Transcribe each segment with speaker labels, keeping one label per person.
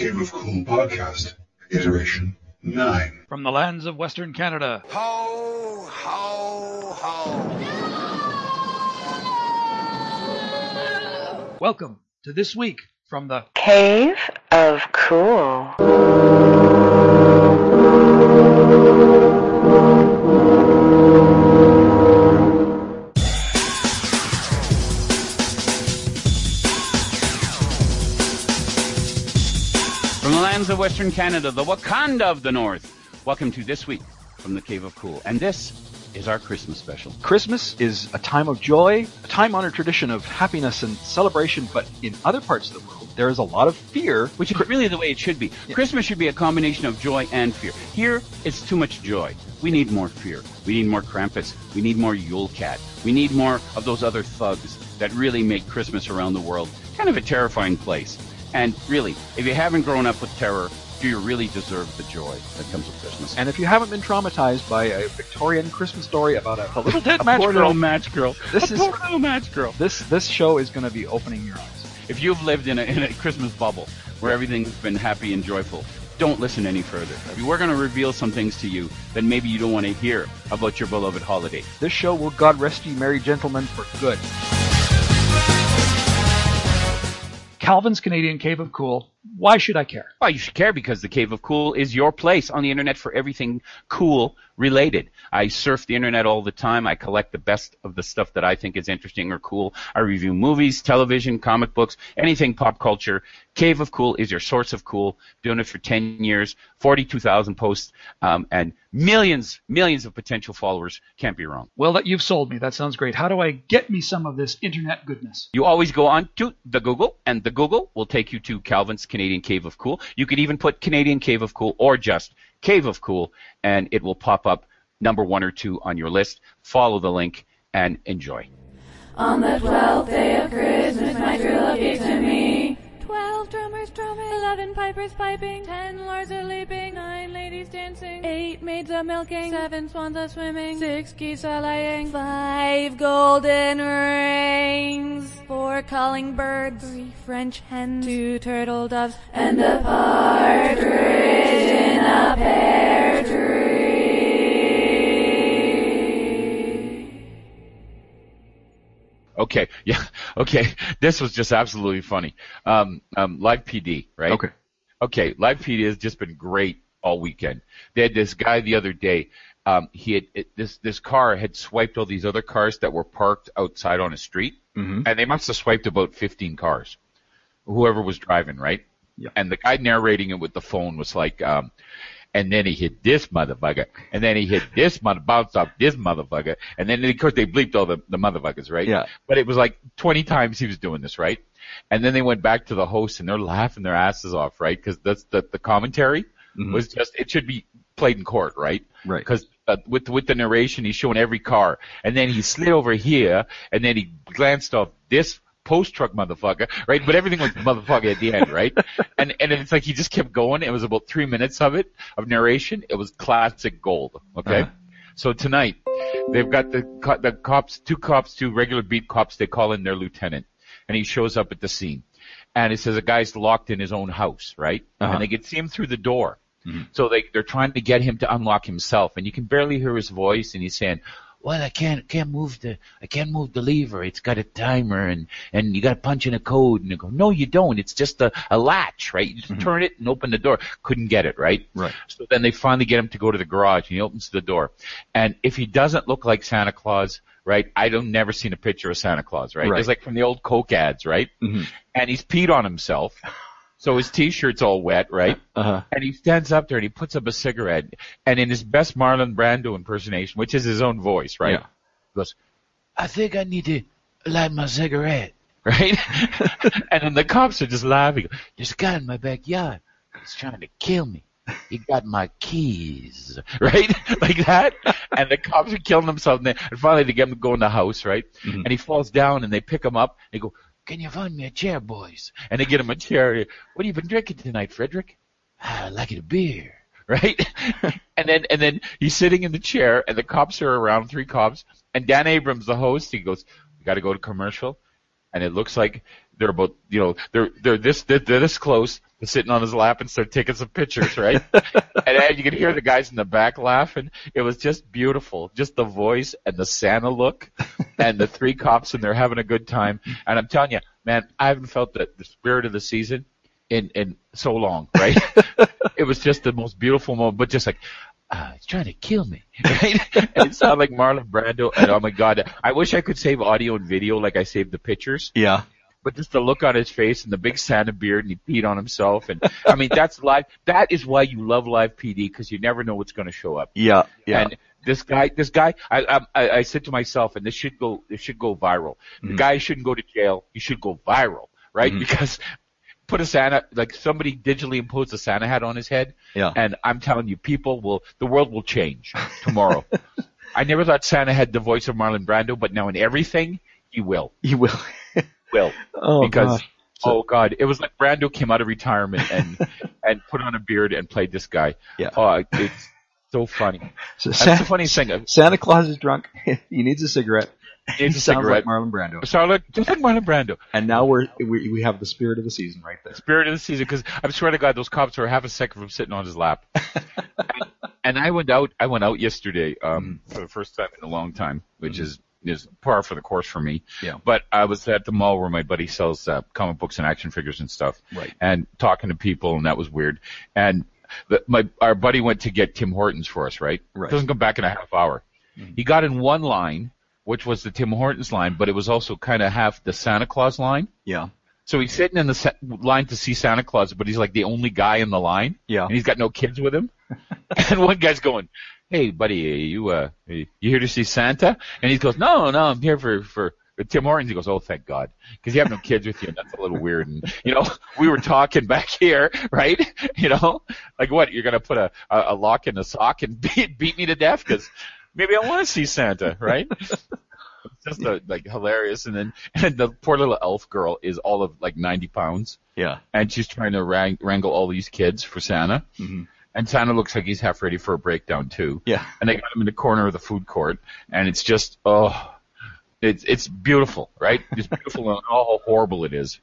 Speaker 1: Cave of Cool podcast, iteration 9.
Speaker 2: From the lands of Western Canada,
Speaker 3: Ho, ho, ho.
Speaker 2: welcome to this week from the
Speaker 4: Cave of Cool.
Speaker 5: Lands of Western Canada, the Wakanda of the North. Welcome to This Week from the Cave of Cool. And this is our Christmas special.
Speaker 2: Christmas is a time of joy, a time honored tradition of happiness and celebration, but in other parts of the world, there is a lot of fear.
Speaker 5: Which is really the way it should be. Christmas should be a combination of joy and fear. Here, it's too much joy. We need more fear. We need more Krampus. We need more Yule Cat. We need more of those other thugs that really make Christmas around the world kind of a terrifying place. And really, if you haven't grown up with terror, do you really deserve the joy that comes with Christmas?
Speaker 2: And if you haven't been traumatized by a Victorian Christmas story about a, a little dead
Speaker 5: a
Speaker 2: match girl,
Speaker 5: match girl.
Speaker 2: This
Speaker 5: a
Speaker 2: is-
Speaker 5: match girl.
Speaker 2: this this show is going to be opening your eyes.
Speaker 5: If you've lived in a, in a Christmas bubble where everything's been happy and joyful, don't listen any further. We're going to reveal some things to you that maybe you don't want to hear about your beloved holiday.
Speaker 2: This show will God rest you, merry gentlemen, for good. Calvin's Canadian Cave of Cool. Why should I care?
Speaker 5: Well, you should care because the Cave of Cool is your place on the internet for everything cool related. I surf the internet all the time. I collect the best of the stuff that I think is interesting or cool. I review movies, television, comic books, anything pop culture. Cave of Cool is your source of cool. Doing it for 10 years, 42,000 posts, um, and millions, millions of potential followers. Can't be wrong.
Speaker 2: Well, that you've sold me. That sounds great. How do I get me some of this internet goodness?
Speaker 5: You always go on to the Google, and the Google will take you to Calvin's Canadian Cave of Cool. You could even put Canadian Cave of Cool or just Cave of Cool, and it will pop up number one or two on your list. Follow the link and enjoy.
Speaker 6: On the twelfth day of Christmas, my true love gave to me. Twelve drummers drumming, eleven pipers piping, ten lords a leaping, nine ladies dancing, eight maids a milking, seven swans a swimming, six geese a laying, five golden rings, four calling birds, three French hens, two turtle doves, and a partridge in a pear
Speaker 5: Okay, yeah, okay. This was just absolutely funny. Um, um, Live PD, right?
Speaker 2: Okay.
Speaker 5: Okay, Live PD has just been great all weekend. They had this guy the other day. Um, he had it, this this car had swiped all these other cars that were parked outside on a street,
Speaker 2: Mhm.
Speaker 5: and they must have swiped about 15 cars. Whoever was driving, right?
Speaker 2: Yeah.
Speaker 5: And the guy narrating it with the phone was like, um, and then he hit this motherfucker, and then he hit this mother, bounced off this motherfucker, and then of course they bleeped all the, the motherfuckers, right?
Speaker 2: Yeah.
Speaker 5: But it was like 20 times he was doing this, right? And then they went back to the host and they're laughing their asses off, right? Because that's the the commentary
Speaker 2: Mhm.
Speaker 5: was just it should be played in court, right?
Speaker 2: Right.
Speaker 5: Because uh, with with the narration, he's showing every car, and then he slid over here, and then he glanced off this post truck motherfucker, right? But everything was motherfucker at the end, right? and and it's like he just kept going. It was about three minutes of it of narration. It was classic gold. Okay.
Speaker 2: Uh-huh.
Speaker 5: So tonight they've got the co- the cops, two cops, two regular beat cops. They call in their lieutenant, and he shows up at the scene, and it says a guy's locked in his own house, right?
Speaker 2: Uh-huh.
Speaker 5: And they can see him through the door. So they they're trying to get him to unlock himself, and you can barely hear his voice, and he's saying, "Well, I can't can't move the I can't move the lever. It's got a timer, and and you got to punch in a code." And they go, "No, you don't. It's just a a latch, right? You just turn it and open the door." Couldn't get it, right?
Speaker 2: Right.
Speaker 5: So then they finally get him to go to the garage, and he opens the door, and if he doesn't look like Santa Claus. Right, I don't never seen a picture of Santa Claus. Right,
Speaker 2: Right.
Speaker 5: it's like from the old Coke ads. Right,
Speaker 2: Mhm.
Speaker 5: and he's peed on himself, so his T-shirt's all wet. Right,
Speaker 2: Uh-huh.
Speaker 5: and he stands up there and he puts up a cigarette, and in his best Marlon Brando impersonation, which is his own voice, right?
Speaker 2: Yeah.
Speaker 5: He goes, I think I need to light my cigarette, right? and then the cops are just laughing. There's a guy in my backyard. He's trying to kill me. He got my keys, right? like that. And the cops are killing themselves. And, they, and finally they get him to go in the house, right?
Speaker 2: Mhm.
Speaker 5: And he falls down and they pick him up. And They go, can you find me a chair, boys? And they get him a chair. What have you been drinking tonight, Frederick? "Ah, I like it a beer, right? and then and then he's sitting in the chair, and the cops are around, three cops, and Dan Abrams, the host, he goes, "We got to go to commercial," and it looks like they're about you know they're they're this they're, they're this close to sitting on his lap and start taking some pictures, right? and then you could hear the guys in the back laughing. It was just beautiful, just the voice and the Santa look, and the three cops and they're having a good time. And I'm telling you, man, I haven't felt the, the spirit of the season in in so long, right? it was just the most beautiful moment, but just like. Uh, he's trying to kill me, right? and it sounded like Marlon Brando, and oh my god, I wish I could save audio and video like I saved the pictures
Speaker 2: Yeah.
Speaker 5: But just the look on his face and the big Santa beard and he peed on himself and I mean that's live. That is why you love live PD because you never know what's going to show up.
Speaker 2: Yeah. Yeah.
Speaker 5: And this guy, this guy, I, I I said to myself, and this should go, this should go viral. The mm-hmm. guy shouldn't go to jail. He should go viral, right? Mm-hmm. Because put a Santa, like somebody digitally imposed a Santa hat on his head,
Speaker 2: yeah.
Speaker 5: and I'm telling you, people will, the world will change tomorrow. I never thought Santa had the voice of Marlon Brando, but now in everything, he will,
Speaker 2: He will.
Speaker 5: will
Speaker 2: oh
Speaker 5: because
Speaker 2: gosh.
Speaker 5: oh god, it was like Brando came out of retirement and and put on a beard and played this guy.
Speaker 2: Yeah.
Speaker 5: Oh, it's so funny.
Speaker 2: So
Speaker 5: That's
Speaker 2: Santa,
Speaker 5: the funniest thing.
Speaker 2: Santa Claus is drunk. he needs a cigarette.
Speaker 5: He needs a
Speaker 2: sounds
Speaker 5: cigarette.
Speaker 2: like Marlon Brando.
Speaker 5: So like just like Marlon Brando.
Speaker 2: And now we're we, we have the spirit of the season right there.
Speaker 5: Spirit of the season, because I swear to God, those cops were half a second from sitting on his lap. and, and I went out. I went out yesterday um, for the first time in a long time, which is is par for the course for me.
Speaker 2: Yeah.
Speaker 5: But I was at the mall where my buddy sells uh, comic books and action figures and stuff.
Speaker 2: Right.
Speaker 5: And talking to people, and that was weird. And the, my our buddy went to get Tim Hortons for us. Right.
Speaker 2: Right.
Speaker 5: Doesn't come back in a half hour. He got in one line, which was the Tim Hortons line, but it was also kind of half the Santa Claus line.
Speaker 2: Yeah.
Speaker 5: So he's sitting in the sa- line to see Santa Claus, but he's like the only guy in the line.
Speaker 2: Yeah.
Speaker 5: And he's got no kids with him. and one guy's going, "Hey, buddy, are you uh, are you here to see Santa?" And he goes, "No, no, I'm here for for." Tim Hortons, he goes, oh, thank God, because you have no kids with you, and that's a little weird. And you know, we were talking back here, right? You know, like what? You're gonna put a a, a lock in a sock and beat beat me to death because maybe I want to see Santa, right? Just a, like hilarious. And then and the poor little elf girl is all of like 90 pounds,
Speaker 2: Yeah.
Speaker 5: and she's trying to wrang- wrangle all these kids for Santa.
Speaker 2: Mhm.
Speaker 5: And Santa looks like he's half ready for a breakdown too.
Speaker 2: Yeah.
Speaker 5: And they got him in the corner of the food court, and it's just oh, it's it's beautiful, right? It's beautiful and how horrible it is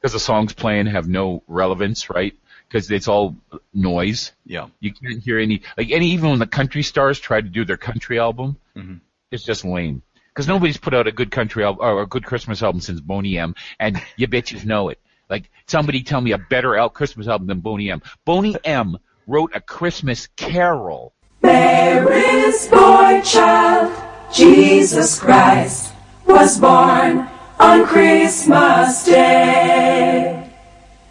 Speaker 5: because the songs playing have no relevance, right? Because it's all noise.
Speaker 2: Yeah.
Speaker 5: You can't hear any like any even when the country stars try to do their country album,
Speaker 2: Mhm.
Speaker 5: it's just lame. Because nobody's put out a good country album or a good Christmas album since Boney M, and you bitches know it. Like somebody tell me a better al- Christmas album than Boney M. Boney M wrote a Christmas carol.
Speaker 7: Mary's boy child, Jesus Christ, was born on Christmas Day.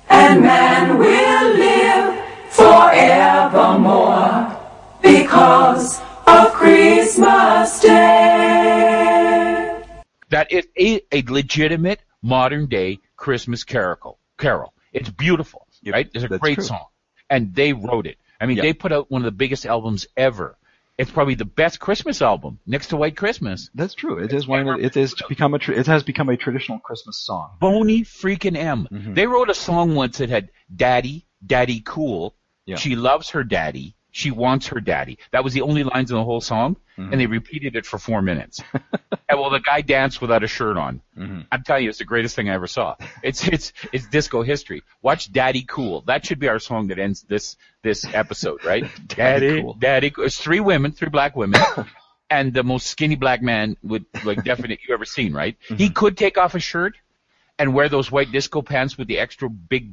Speaker 7: And man will live forevermore because of Christmas Day.
Speaker 5: That is a, a legitimate modern day Christmas carol. Carol. It's beautiful,
Speaker 2: Yep,
Speaker 5: right? It's a great
Speaker 2: true.
Speaker 5: song, and they wrote it. I mean,
Speaker 2: Yeah.
Speaker 5: they put out one of the biggest albums ever. It's probably the best Christmas album next to White Christmas.
Speaker 2: That's true. It is one. Of the, it is become a. Tra- it has become a traditional Christmas song.
Speaker 5: Boney freaking M.
Speaker 2: Mhm.
Speaker 5: They wrote a song once that had "Daddy, Daddy, cool."
Speaker 2: Yeah.
Speaker 5: She loves her daddy. She wants her daddy. That was the only lines in the whole song,
Speaker 2: Mhm.
Speaker 5: and they repeated it for four minutes. and well, the guy danced without a shirt on.
Speaker 2: Mhm.
Speaker 5: I'm telling you, it's the greatest thing I ever saw. It's it's it's disco history. Watch Daddy Cool. That should be our song that ends this this episode, right?
Speaker 2: Daddy Cool.
Speaker 5: Daddy Cool. It's three women, three black women. And the most skinny black man with like definite you ever seen, right? He could take off his shirt and wear those white disco pants with the extra big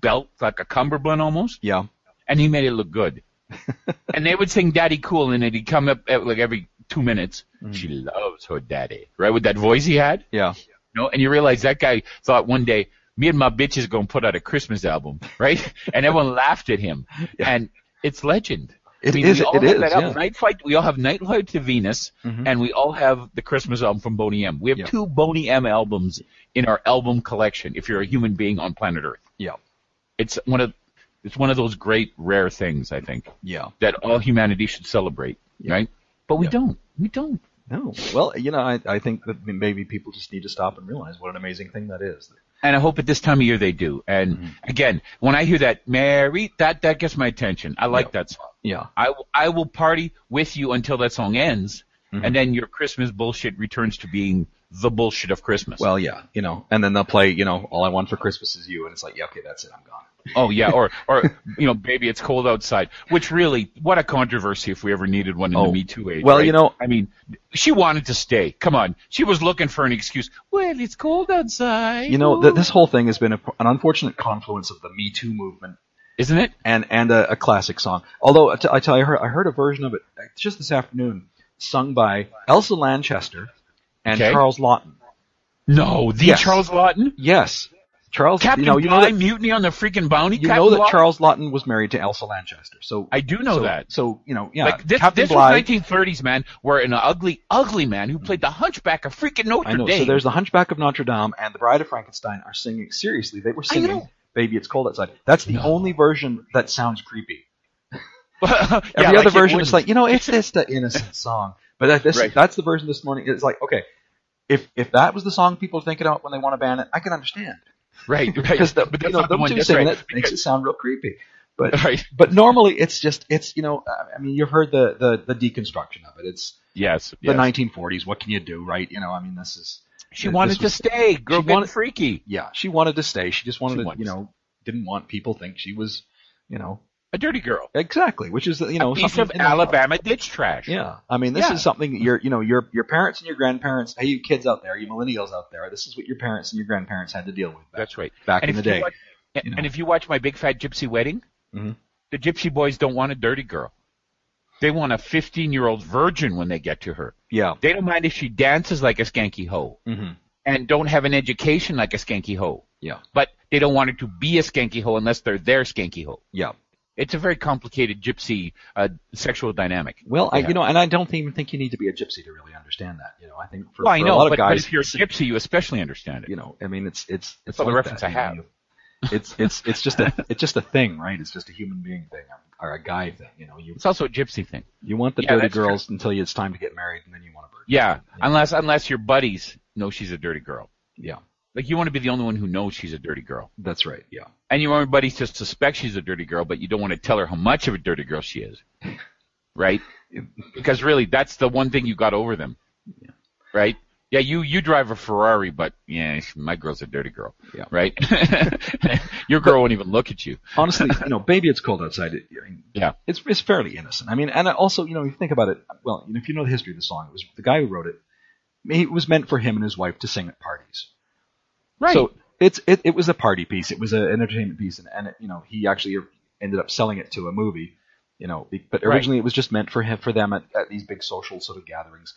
Speaker 5: belt, like a cummerbund almost,
Speaker 2: Yeah.
Speaker 5: and he made it look good. and they would sing "Daddy Cool," and he'd come up at, like every two minutes. She loves her daddy, right? With that voice he had,
Speaker 2: Yeah.
Speaker 5: you know. And you realize that guy thought one day, me and my bitch is gonna put out a Christmas album, right? and everyone laughed at him,
Speaker 2: Yeah.
Speaker 5: and it's legend.
Speaker 2: It
Speaker 5: I mean,
Speaker 2: is-
Speaker 5: We all
Speaker 2: it
Speaker 5: have
Speaker 2: is,
Speaker 5: that
Speaker 2: yeah.
Speaker 5: Night Flight. We all have Night Flight to Venus,
Speaker 2: Mhm.
Speaker 5: and we all have the Christmas album from Boney M. We have
Speaker 2: Yeah.
Speaker 5: two Boney M albums in our album collection. If you're a human being on planet Earth,
Speaker 2: Yeah.
Speaker 5: it's one of it's one of those great rare things I think
Speaker 2: Yeah.
Speaker 5: that all humanity should celebrate, right? But we
Speaker 2: Yeah.
Speaker 5: don't. We don't.
Speaker 2: No. Well, you know, I, I think that maybe people just need to stop and realize what an amazing thing that is.
Speaker 5: And I hope at this time of year they do. And
Speaker 2: Mm-hmm.
Speaker 5: again, when I hear that Mary, that that gets my attention. I like
Speaker 2: Yeah.
Speaker 5: that song.
Speaker 2: Yeah.
Speaker 5: I, I will party with you until that song ends,
Speaker 2: Mhm.
Speaker 5: and then your Christmas bullshit returns to being the bullshit of Christmas.
Speaker 2: Well, yeah, you know, and then they'll play, you know, all I want for Christmas is you, and it's like, yeah, okay, that's it, I'm gone.
Speaker 5: oh yeah, or or you know, baby, it's cold outside. Which really, what a controversy if we ever needed one in
Speaker 2: Oh.
Speaker 5: the Me Too age.
Speaker 2: Well,
Speaker 5: right?
Speaker 2: you know-
Speaker 5: I mean, she wanted to stay. Come on, she was looking for an excuse. Well, it's cold outside.
Speaker 2: You know, th- this whole thing has been a, an unfortunate confluence of the Me Too movement
Speaker 5: isn't it?
Speaker 2: and and a, a classic song. Although I t- I tell you, I heard, I heard a version of it just this afternoon, sung by Elsa Lanchester and
Speaker 5: Okay.
Speaker 2: Charles Laughton.
Speaker 5: No, the
Speaker 2: Yes.
Speaker 5: Charles Laughton,
Speaker 2: Yes, Charles.
Speaker 5: Captain
Speaker 2: you know, you know that,
Speaker 5: mutiny on the freaking bounty.
Speaker 2: you
Speaker 5: Captain
Speaker 2: know that
Speaker 5: Laughton?
Speaker 2: Charles Laughton was married to Elsa Lanchester. So
Speaker 5: I do know
Speaker 2: so,
Speaker 5: that.
Speaker 2: So you know, yeah,
Speaker 5: Like this,
Speaker 2: Captain
Speaker 5: this
Speaker 2: Bligh.
Speaker 5: was 1930s, man, where an ugly, ugly man who played the Hunchback of freaking Notre
Speaker 2: I know.
Speaker 5: Dame.
Speaker 2: So there's the Hunchback of Notre Dame and the Bride of Frankenstein are singing. Seriously, they were
Speaker 5: I
Speaker 2: singing
Speaker 5: know.
Speaker 2: "Baby It's Cold Outside." That's the
Speaker 5: No.
Speaker 2: only version that sounds creepy.
Speaker 5: Yeah,
Speaker 2: Every
Speaker 5: like
Speaker 2: other
Speaker 5: it
Speaker 2: version is like, you know, it's just an innocent song. But that, this,
Speaker 5: Right.
Speaker 2: that's the version this morning. It's like, okay, if if that was the song people are thinking about when they want to ban it, I can understand
Speaker 5: right, right.
Speaker 2: because the,
Speaker 5: but
Speaker 2: you know,
Speaker 5: the one.
Speaker 2: two singing
Speaker 5: right.
Speaker 2: it makes it sound real creepy. But
Speaker 5: Right.
Speaker 2: but normally it's just it's you know I mean you've heard the the, the deconstruction of it. It's
Speaker 5: Yes.
Speaker 2: the
Speaker 5: yes.
Speaker 2: 1940s. What can you do, right? You know, I mean this is
Speaker 5: She wanted to stay. Girl,
Speaker 2: she wanted-
Speaker 5: freaky.
Speaker 2: Yeah, she wanted to stay. She just wanted
Speaker 5: She
Speaker 2: to, you know, didn't want people think she was, you know,
Speaker 5: A dirty girl.
Speaker 2: exactly, which is, you know,
Speaker 5: a piece of Alabama ditch trash.
Speaker 2: Yeah, I mean, this
Speaker 5: Yeah.
Speaker 2: is something that your, you know, your your parents and your grandparents. Hey, you kids out there, you millennials out there, this is what your parents and your grandparents had to deal with. Back,
Speaker 5: That's right.
Speaker 2: back
Speaker 5: and
Speaker 2: in the day.
Speaker 5: watch- and,
Speaker 2: you know.
Speaker 5: and if you watch my big fat gypsy wedding,
Speaker 2: Mhm.
Speaker 5: the gypsy boys don't want a dirty girl. They want a 15 year old virgin when they get to her.
Speaker 2: yeah,
Speaker 5: They don't mind if she dances like a skanky hoe
Speaker 2: hmm
Speaker 5: and don't have an education like a skanky hoe.
Speaker 2: yeah,
Speaker 5: But they don't want her to be a skanky hoe unless they're their skanky hoe.
Speaker 2: yeah.
Speaker 5: It's a very complicated gypsy uh, sexual dynamic.
Speaker 2: Well, I, you know, and I don't even think you need to be a gypsy to really understand that. You know, I think for,
Speaker 5: well, I
Speaker 2: for
Speaker 5: know,
Speaker 2: a lot of
Speaker 5: but, but
Speaker 2: guys,
Speaker 5: if you're a gypsy, you especially understand it.
Speaker 2: you know, I mean, it's it's it's
Speaker 5: all the reference
Speaker 2: that,
Speaker 5: I
Speaker 2: you know,
Speaker 5: have.
Speaker 2: It's it's it's just a it's just a thing, right? It's just a human being thing or a guy thing. You know, you
Speaker 5: It's also a gypsy thing.
Speaker 2: you want the
Speaker 5: Yeah,
Speaker 2: dirty
Speaker 5: that's true.
Speaker 2: girls until it's time to get married, and then you want a bird.
Speaker 5: Yeah, unless unless your buddies know she's a dirty girl.
Speaker 2: Yeah,
Speaker 5: Like you want to be the only one who knows she's a dirty girl,
Speaker 2: that's right. Yeah,
Speaker 5: and you want everybody to suspect she's a dirty girl, but you don't want to tell her how much of a dirty girl she is, right? Because really, that's the one thing you got over them, right? Yeah, you you drive a Ferrari, but yeah, my girl's a dirty girl,
Speaker 2: Yeah.
Speaker 5: right? your girl won't even look at you.
Speaker 2: honestly, you know, baby, it's cold outside. It,
Speaker 5: Yeah.
Speaker 2: it's it's fairly innocent. I mean, and also, you know, if you think about it, well, you know, if you know the history of the song, it was the guy who wrote it. It was meant for him and his wife to sing at parties.
Speaker 5: Right.
Speaker 2: So it's it, it was a party piece. It was an entertainment piece, and, and it, you know he actually ended up selling it to a movie. You know, but
Speaker 5: Right.
Speaker 2: originally it was just meant for him for them at, at these big social sort of gatherings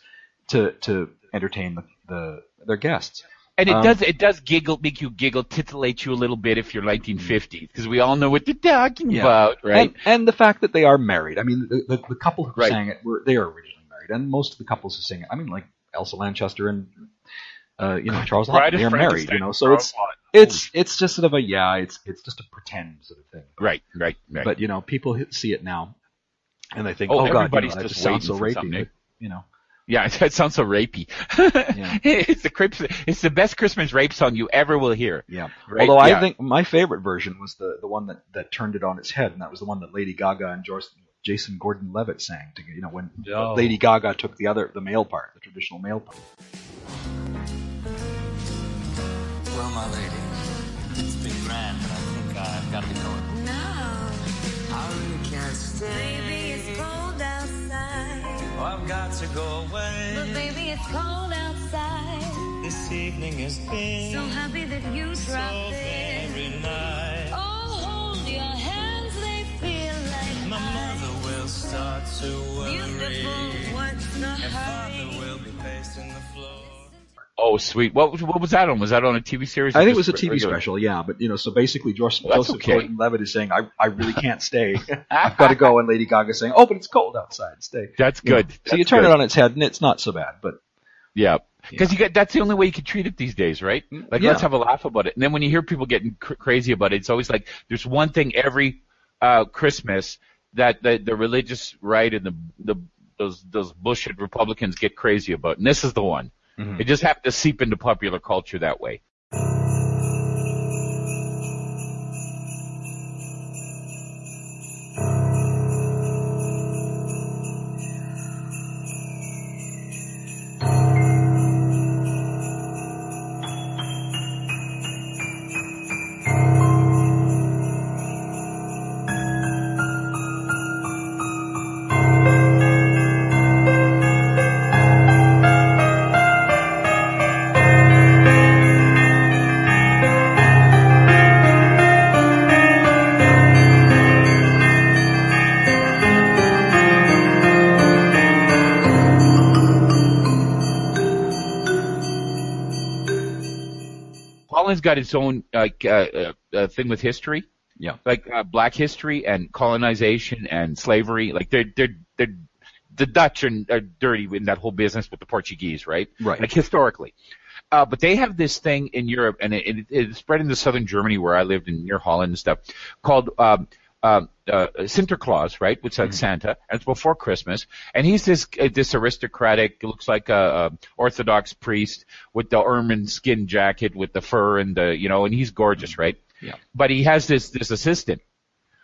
Speaker 2: to to entertain the, the their guests.
Speaker 5: And it
Speaker 2: Um,
Speaker 5: does it does giggle, make you giggle, titillate you a little bit if you're 1950, because we all know what they're talking
Speaker 2: Yeah.
Speaker 5: about, right?
Speaker 2: And, and the fact that they are married. I mean, the, the, the couple who
Speaker 5: Right.
Speaker 2: sang it were they are originally married, and most of the couples who sing it. I mean, like Elsa Lanchester and uh, you know Charles
Speaker 5: Bride Laughton,
Speaker 2: they are married. You know, so
Speaker 5: Charles
Speaker 2: it's
Speaker 5: Laughton.
Speaker 2: it's it's just sort of a yeah, it's it's just a pretend sort of thing.
Speaker 5: right, right, right.
Speaker 2: But you know, people see it now, and they think,
Speaker 5: Oh,
Speaker 2: oh, god, you know,
Speaker 5: everybody's
Speaker 2: that
Speaker 5: just
Speaker 2: just sounds so
Speaker 5: waiting for
Speaker 2: rapey.
Speaker 5: something,
Speaker 2: But, you know,
Speaker 5: yeah, that sounds so rapey. it's the Crips, it's the best Christmas rape song you ever will hear.
Speaker 2: yeah.
Speaker 5: Right,
Speaker 2: Although
Speaker 5: yeah.
Speaker 2: I think my favorite version was the the one that that turned it on its head, and that was the one that Lady Gaga and George, Jason Gordon-Levitt sang. To you know, when
Speaker 5: Oh.
Speaker 2: Lady Gaga took the other the male part, the traditional male part.
Speaker 8: Well, my lady, it's been grand, but I think I've got to be going.
Speaker 9: No,
Speaker 8: I really can't stay.
Speaker 9: baby, it's cold outside.
Speaker 8: Oh, I've got to go away.
Speaker 9: But baby, it's cold outside.
Speaker 8: This evening has been
Speaker 9: So happy that you
Speaker 8: so
Speaker 9: dropped in.
Speaker 8: very nice.
Speaker 9: Oh, hold your hands, they feel like
Speaker 8: My mother will start to worry,
Speaker 9: Beautiful, what's the hurry?
Speaker 5: Oh, sweet. What was- what was that on? Was that on a TV series?
Speaker 2: I think it was a TV
Speaker 5: regular?
Speaker 2: special, yeah. But you know, so basically, George,
Speaker 5: Well, that's
Speaker 2: Joseph
Speaker 5: okay.
Speaker 2: Gordon-Levitt is saying, "I I really can't stay. I've got to go," and Lady Gaga saying, "Oh, but it's cold outside. Stay."
Speaker 5: That's
Speaker 2: You know,
Speaker 5: good.
Speaker 2: so you turn
Speaker 5: good.
Speaker 2: it on its head, and it's not so bad. But
Speaker 5: Yeah. Because you get that's the only way you can treat it these days, right? Like
Speaker 2: Yeah.
Speaker 5: let's have a laugh about it. And then when you hear people getting cr- crazy about it, it's always like there's one thing every uh Christmas that the the religious right and the the those those bullshit Republicans get crazy about, and this is the one.
Speaker 2: Mhm.
Speaker 5: It just happened to seep into popular culture that way. Got its own like uh, uh, uh, thing with history.
Speaker 2: Yeah.
Speaker 5: Like uh, black history and colonization and slavery. Like they're they're they're the Dutch are, are dirty in that whole business with the Portuguese, right?
Speaker 2: Right.
Speaker 5: Like historically. Uh, but they have this thing in Europe, and it, it, it spread into southern Germany, where I lived, in near Holland and stuff, called um, uh, uh, Sinterklaas, right? Which is like Santa, and it's before Christmas. And he's this uh, this aristocratic, looks like a, a Orthodox priest with the ermine skin jacket, with the fur and the, you know, and he's gorgeous, right?
Speaker 2: Yeah.
Speaker 5: But he has this this assistant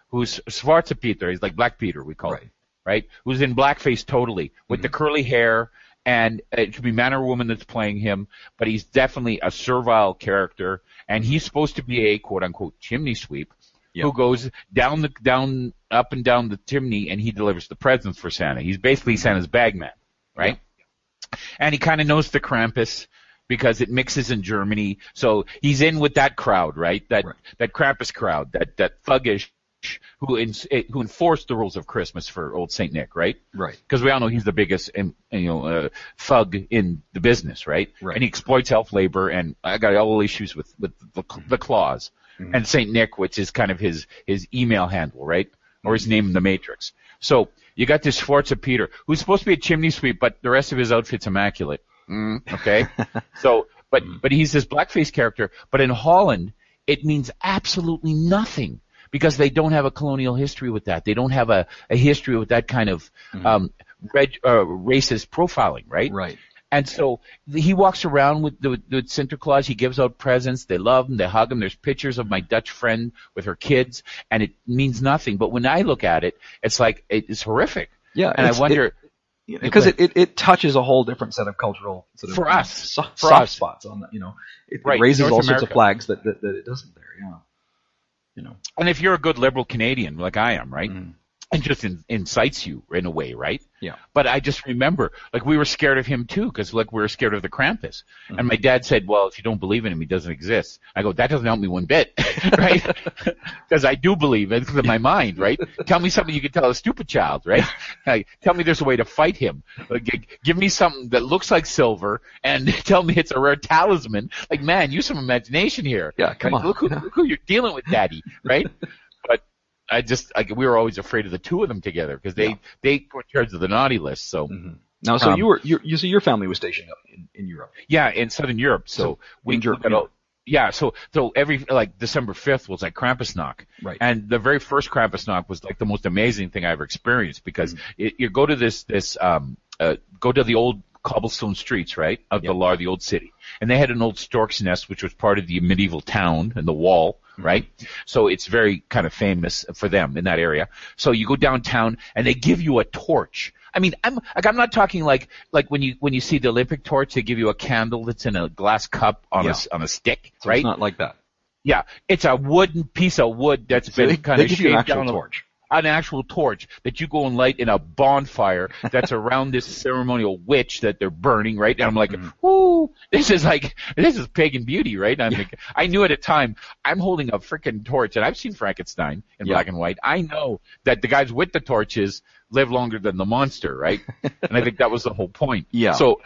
Speaker 5: who's Schwarze Peter. He's like Black Peter, we call
Speaker 2: Right.
Speaker 5: him, right? Who's in blackface totally with the curly hair. And it could be man or woman that's playing him, but he's definitely a servile character, and he's supposed to be a quote unquote chimney sweep
Speaker 2: Yeah.
Speaker 5: who goes down the down up and down the chimney and he delivers the presents for Santa. He's basically Santa's bagman, right? And he kind of knows the Krampus because it mixes in Germany. So he's in with that crowd, right? That
Speaker 2: Right.
Speaker 5: that Krampus crowd, that that thuggish who eh, who enforced the rules of Christmas for old Saint Nick, right?
Speaker 2: Right.
Speaker 5: Because we all know he's the biggest, um, you know, uh, thug in the business, right?
Speaker 2: Right.
Speaker 5: And he exploits elf labor, and I got all the issues with with the, the clause and Saint Nick, which is kind of his his email handle, right, or his name in the Matrix. So you got this Schwarza Peter, who's supposed to be a chimney sweep, but the rest of his outfit's immaculate. Mm, okay, so but but he's this blackface character, but in Holland it means absolutely nothing because they don't have a colonial history with that. They don't have a, a history with that kind of um, reg, uh, racist profiling, right?
Speaker 2: Right.
Speaker 5: And so he walks around with the with Sinterklaas. He gives out presents. They love him. They hug him. There's pictures of my Dutch friend with her kids, and it means nothing. But when I look at it, it's like it's horrific.
Speaker 2: Yeah.
Speaker 5: And I wonder,
Speaker 2: it- because it, it, it touches a whole different set of cultural sort of
Speaker 5: For us.
Speaker 2: so-
Speaker 5: For
Speaker 2: soft
Speaker 5: us.
Speaker 2: spots on that. You know, it, it raises
Speaker 5: North
Speaker 2: all sorts of flags that, that that it doesn't there. Yeah. You know.
Speaker 5: and if you're a good liberal Canadian like I am, right,
Speaker 2: Mhm.
Speaker 5: It just in, incites you in a way, right?
Speaker 2: Yeah.
Speaker 5: But I just remember, like we were scared of him too, because like we were scared of the Krampus.
Speaker 2: Mm-hmm.
Speaker 5: And my dad said, "Well, if you don't believe in him, he doesn't exist." I go, "That doesn't help me one bit, right? Because I do believe it because of my mind, right? Tell me something you can tell a stupid child, right? Like, tell me there's a way to fight him. Like, give me something that looks like silver and tell me it's a rare talisman. Like, man, use some imagination here.
Speaker 2: Yeah, come
Speaker 5: Like,
Speaker 2: on.
Speaker 5: Look who, look who you're dealing with, Daddy, right? but I just like we were always afraid of the two of them together because they
Speaker 2: Yeah.
Speaker 5: they were in charge of the naughty list. So
Speaker 2: Now, so
Speaker 5: Um,
Speaker 2: you were you, you so your family was stationed up in, in Europe.
Speaker 5: yeah, in Southern Europe. So,
Speaker 2: So,
Speaker 5: we we yeah, so so every like December fifth was like Krampusnacht,
Speaker 2: Right.
Speaker 5: And the very first Krampusnacht was like the most amazing thing I ever experienced because
Speaker 2: Mm-hmm.
Speaker 5: it, you go to this this um uh, go to the old cobblestone streets, right, of the
Speaker 2: Yep.
Speaker 5: Lar, the old city, and they had an old stork's nest which was part of the medieval town and the wall,
Speaker 2: Mm-hmm.
Speaker 5: right? So it's very kind of famous for them in that area. So you go downtown and they give you a torch. I mean, I'm like I'm not talking like like when you when you see the Olympic torch, they give you a candle that's in a glass cup on a
Speaker 2: Yeah.
Speaker 5: s- on a stick,
Speaker 2: So
Speaker 5: right?
Speaker 2: it's not like that.
Speaker 5: yeah, it's a wooden piece of wood that's
Speaker 2: So
Speaker 5: been
Speaker 2: they,
Speaker 5: kind
Speaker 2: they
Speaker 5: of
Speaker 2: give you an actual
Speaker 5: down. a-
Speaker 2: torch.
Speaker 5: An actual torch that you go and light in a bonfire that's around this ceremonial witch that they're burning, right? And I'm like,
Speaker 2: Mm-hmm.
Speaker 5: whoo, this is like, this is pagan beauty, right? I'm like, I knew at a time, I'm holding a freaking torch, and I've seen Frankenstein in
Speaker 2: Yeah.
Speaker 5: black and white. I know that the guys with the torches live longer than the monster, right? and I think that was the whole point.
Speaker 2: Yeah.
Speaker 5: So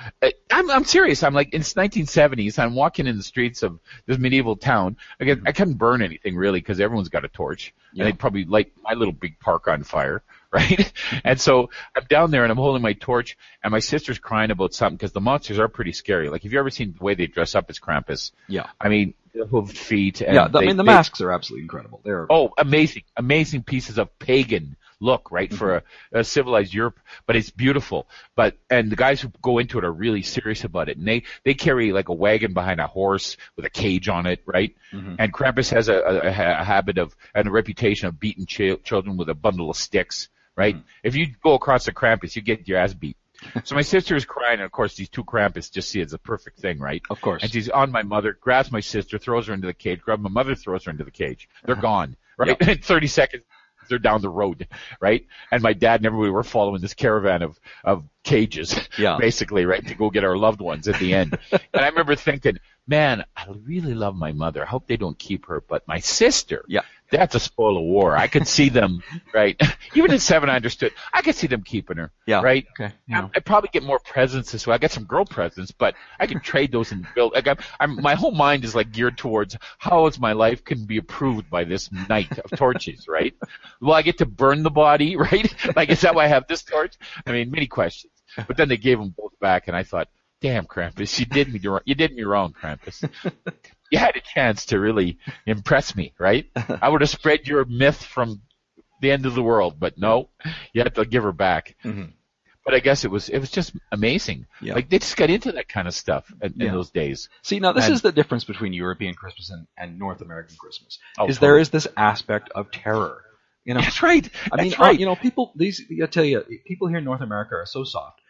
Speaker 5: I'm, I'm serious. I'm like, it's 1970s. I'm walking in the streets of this medieval town. Again, mm-hmm. I couldn't burn anything really because everyone's got a torch.
Speaker 2: Yeah.
Speaker 5: And they'd probably light my little big park on fire, right? and so I'm down there and I'm holding my torch and my sister's crying about something because the monsters are pretty scary. Like, have you ever seen the way they dress up as Krampus?
Speaker 2: Yeah.
Speaker 5: I mean, the hooved feet. And
Speaker 2: yeah. the- I mean, the
Speaker 5: they-
Speaker 2: masks are absolutely incredible. They're
Speaker 5: Oh, amazing, amazing pieces of pagan look, right, for
Speaker 2: Mm-hmm.
Speaker 5: a, a civilized Europe, but it's beautiful. But, and the guys who go into it are really serious about it. And they, they carry like a wagon behind a horse with a cage on it, right?
Speaker 2: Mm-hmm.
Speaker 5: And Krampus has a, a, a habit of, and a reputation of beating ch- children with a bundle of sticks, right?
Speaker 2: Mm-hmm.
Speaker 5: If you go across the Krampus, you get your ass beat. so my sister is crying, and of course these two Krampus just see it as a perfect thing, right?
Speaker 2: Of course.
Speaker 5: And she's on my mother, grabs my sister, throws her into the cage, grabs my mother, throws her into the cage. They're
Speaker 2: Uh-huh.
Speaker 5: gone, right? In 30 seconds, they're down the road, right? And my dad and everybody were following this caravan of, of cages,
Speaker 2: Yeah.
Speaker 5: basically, right, to go get our loved ones at the end. and I remember thinking, man, I really love my mother. I hope they don't keep her, but my sister,
Speaker 2: Yeah.
Speaker 5: That's a spoil of war. I could see them, right? Even at seven, I understood. I could see them keeping her,
Speaker 2: Yeah.
Speaker 5: right?
Speaker 2: Okay. Yeah.
Speaker 5: I- I'd probably get more presents this way. I got some girl presents, but I can trade those and build. Like I'm, I'm, my whole mind is like geared towards how is my life can be approved by this night of torches, right? Will I get to burn the body, right? Like is that why I have this torch? I mean, many questions. But then they gave them both back, and I thought, damn, Krampus, you did me wrong. You did me wrong, Krampus. You had a chance to really impress me, right? I would have spread your myth from the end of the world, but no, you had to give her back.
Speaker 2: Mhm.
Speaker 5: But I guess it was it was just amazing.
Speaker 2: Yeah.
Speaker 5: Like they just got into that kind of stuff in, in those days.
Speaker 2: See, now this
Speaker 5: And-
Speaker 2: is the difference between European Christmas and, and North American Christmas.
Speaker 5: Oh,
Speaker 2: is there
Speaker 5: totally.
Speaker 2: is this aspect of terror. You know,
Speaker 5: That's right.
Speaker 2: I mean,
Speaker 5: That's right.
Speaker 2: uh, you know, people. These I tell you, people here in North America are so soft.